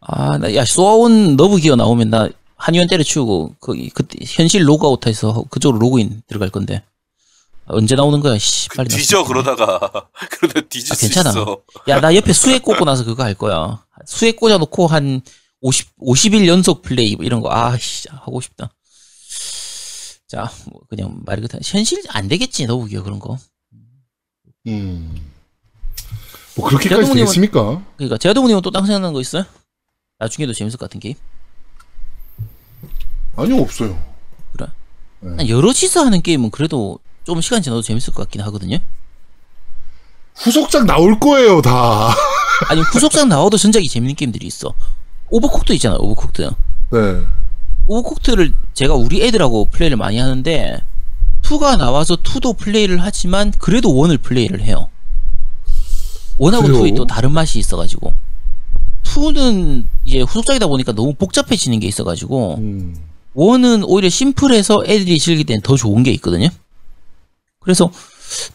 아, 나, 야, 소아온 너브 기어 나오면 나 한의원 때려치우고, 거기, 그때, 현실 로그아웃 해서 그쪽으로 로그인 들어갈 건데. 언제 나오는 거야, 씨. 그 빨리 뒤져 나왔으면 좋겠네. 그러다가 <laughs> 그러다 뒤질 아, 수 괜찮아. 야, 나 옆에 수액 꽂고 나서 그거 할 거야. 수액 꽂아놓고 한 50, 50일 연속 플레이, 뭐 이런 거, 아, 씨, 하고 싶다. 자, 뭐, 그냥 말 그대로, 현실 안 되겠지, 너브 기어 그런 거. 음. 뭐 그렇게까지 되겠습니까? 그러니까, 제아동님은 또땅 생각나는 거 있어요? 나중에도 재밌을 것 같은 게임? 아니요 없어요. 난 여럿이서 하는 게임은 그래도 좀 시간 지나도 재밌을 것 같긴 하거든요. 후속작 나올 거예요 다. 아니 후속작 나와도 전작이 재밌는 게임들이 있어. 오버콕도 있잖아. 오버콕도. 네. 오버콕트를 제가 우리 애들하고 플레이를 많이 하는데 2가 나와서 2도 플레이를 하지만 그래도 1을 플레이를 해요. 1하고 그래요? 2이 또 다른 맛이 있어가지고 2는 이제 후속작이다 보니까 너무 복잡해지는 게 있어가지고 음. 1은 오히려 심플해서 애들이 즐길 때는 더 좋은 게 있거든요. 그래서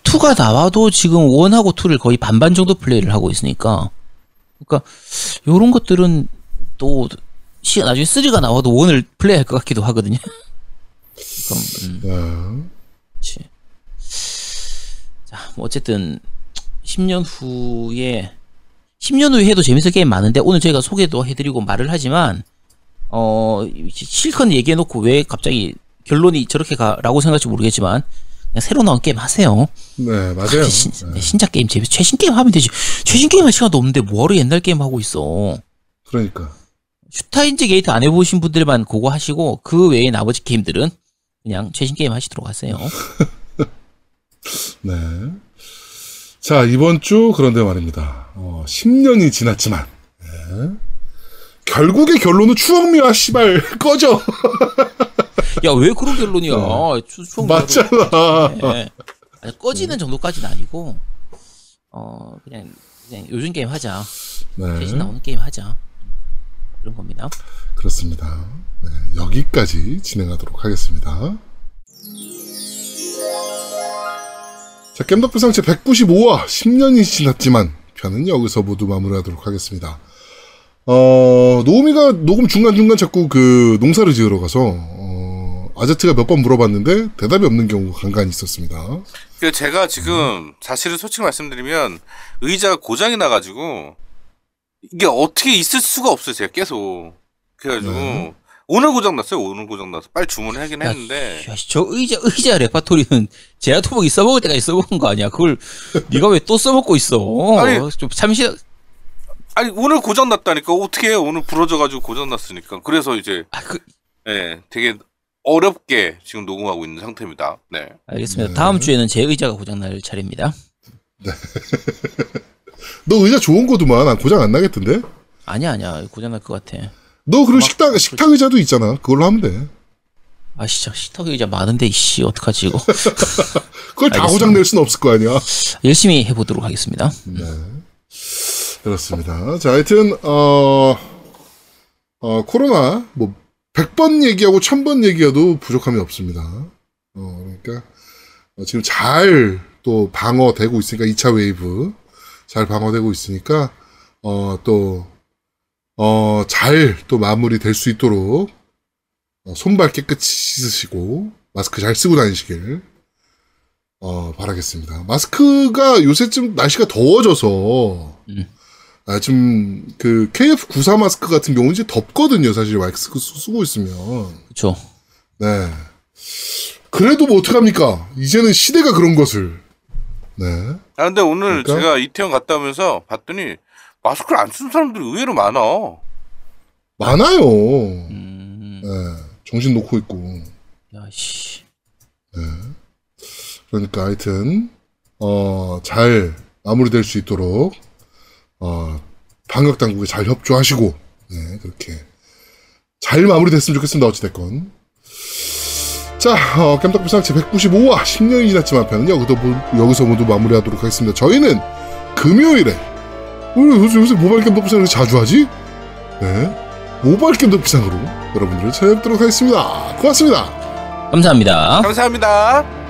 2가 나와도 지금 1하고 2를 거의 반반 정도 플레이를 하고 있으니까 그러니까 요런 것들은 또 시, 나중에 3가 나와도 1을 플레이할 것 같기도 하거든요. 그러니까 음, 네. 그치. 자, 뭐 어쨌든 10년 후에 10년 후에 해도 재밌을 게임 많은데 오늘 저희가 소개도 해드리고 말을 하지만 어 실컷 얘기해놓고 왜 갑자기 결론이 저렇게 가라고 생각할지 모르겠지만 그냥 새로 나온 게임 하세요. 네 맞아요. 신, 네. 신작 게임 재밌. 최신 게임 하면 되지. 최신 게임 할 시간도 없는데 뭐하러 옛날 게임 하고 있어. 그러니까. 슈타인즈 게이트 안 해보신 분들만 그거 하시고 그 외에 나머지 게임들은 그냥 최신 게임 하시도록 하세요. <laughs> 네. 자, 이번 주 그런데 말입니다. 어, 10년이 지났지만, 네. 결국의 결론은 추억미와 씨발 <laughs> 꺼져. 야 왜 그런 결론이야? 추- 추억 맞잖아. 네. 아니, 꺼지는 정도까지는 아니고 어 그냥 그냥 요즘 게임 하자. 대신 네. 나오는 게임 하자. 그런 겁니다. 그렇습니다. 네, 여기까지 진행하도록 하겠습니다. 자, 겜덕비상 제 195화 10년이 지났지만 편은 여기서 모두 마무리하도록 하겠습니다. 어, 노우미가 녹음 중간중간 자꾸 그 농사를 지으러 가서 어, 아제트가 몇 번 물어봤는데 대답이 없는 경우가 간간히 있었습니다. 그 제가 지금 사실은 솔직히 말씀드리면 의자가 고장이 나가지고 이게 어떻게 있을 수가 없어요. 제가 계속 그래가지고 네. 오늘 고장 났어요. 오늘 고장 나서 빨리 주문을 하긴 야, 했는데 야, 저 의자 의자 레파토리는 <laughs> 제아토목이 써먹을 때까지 써먹은 거 아니야? 그걸 네가 왜 또 써먹고 있어? 아니, 좀 잠시 아니 오늘 고장 났다니까 어떻게 해요? 오늘 부러져가지고 고장 났으니까 그래서 이제 아, 그, 예 되게 어렵게 지금 녹음하고 있는 상태입니다. 네. 알겠습니다. 네. 다음 주에는 제 의자가 고장 날 차례입니다. <laughs> 너 의자 좋은 거도만 안 고장 안 나겠던데? 아니야 아니야 고장 날 것 같아. 너 그리고 막- 식당 식탁 의자도 있잖아. 그걸로 하면 돼. 아 진짜 식탁 의자 많은데 이씨 어떡하지 이거 <laughs> 그걸 다 알겠습니다. 고장 낼 수는 없을 거 아니야. 열심히 해보도록 하겠습니다. 네. 그렇습니다. 자, 하여튼, 어, 어, 코로나, 뭐, 100번 얘기하고 1000번 얘기해도 부족함이 없습니다. 어, 그러니까, 어, 지금 잘 또 방어되고 있으니까, 2차 웨이브. 잘 방어되고 있으니까, 어, 또, 어, 잘 또 마무리 될 수 있도록, 어, 손발 깨끗이 씻으시고, 마스크 잘 쓰고 다니시길, 어, 바라겠습니다. 마스크가 요새쯤 날씨가 더워져서, 음. 아, 좀, 그, KF94 마스크 같은 경우는 이제 덥거든요, 사실 마스크 쓰- 쓰고 있으면. 그렇죠. 네. 그래도 뭐 어떡합니까? 이제는 시대가 그런 것을. 네. 아 근데 오늘 그러니까? 제가 이태원 갔다 오면서 봤더니 마스크를 안 쓰는 사람들이 의외로 많아. 많아요. 음, 네. 정신 놓고 있고. 야씨. 그러니까 하여튼, 어, 잘 마무리될 수 있도록, 어, 방역당국에 잘 협조하시고, 네, 그렇게. 잘 마무리됐으면 좋겠습니다, 어찌됐건. 자, 어, 깜짝비상 제 195화 10년이 지났지만 편은 여기서, 모- 여기서 모두 마무리하도록 하겠습니다. 저희는 금요일에 우리 요새, 요새 모바일 깜짝비상을 자주 하지? 네. 모바일 깜짝비상으로 여러분들을 찾아뵙도록 하겠습니다. 고맙습니다. 감사합니다. 감사합니다.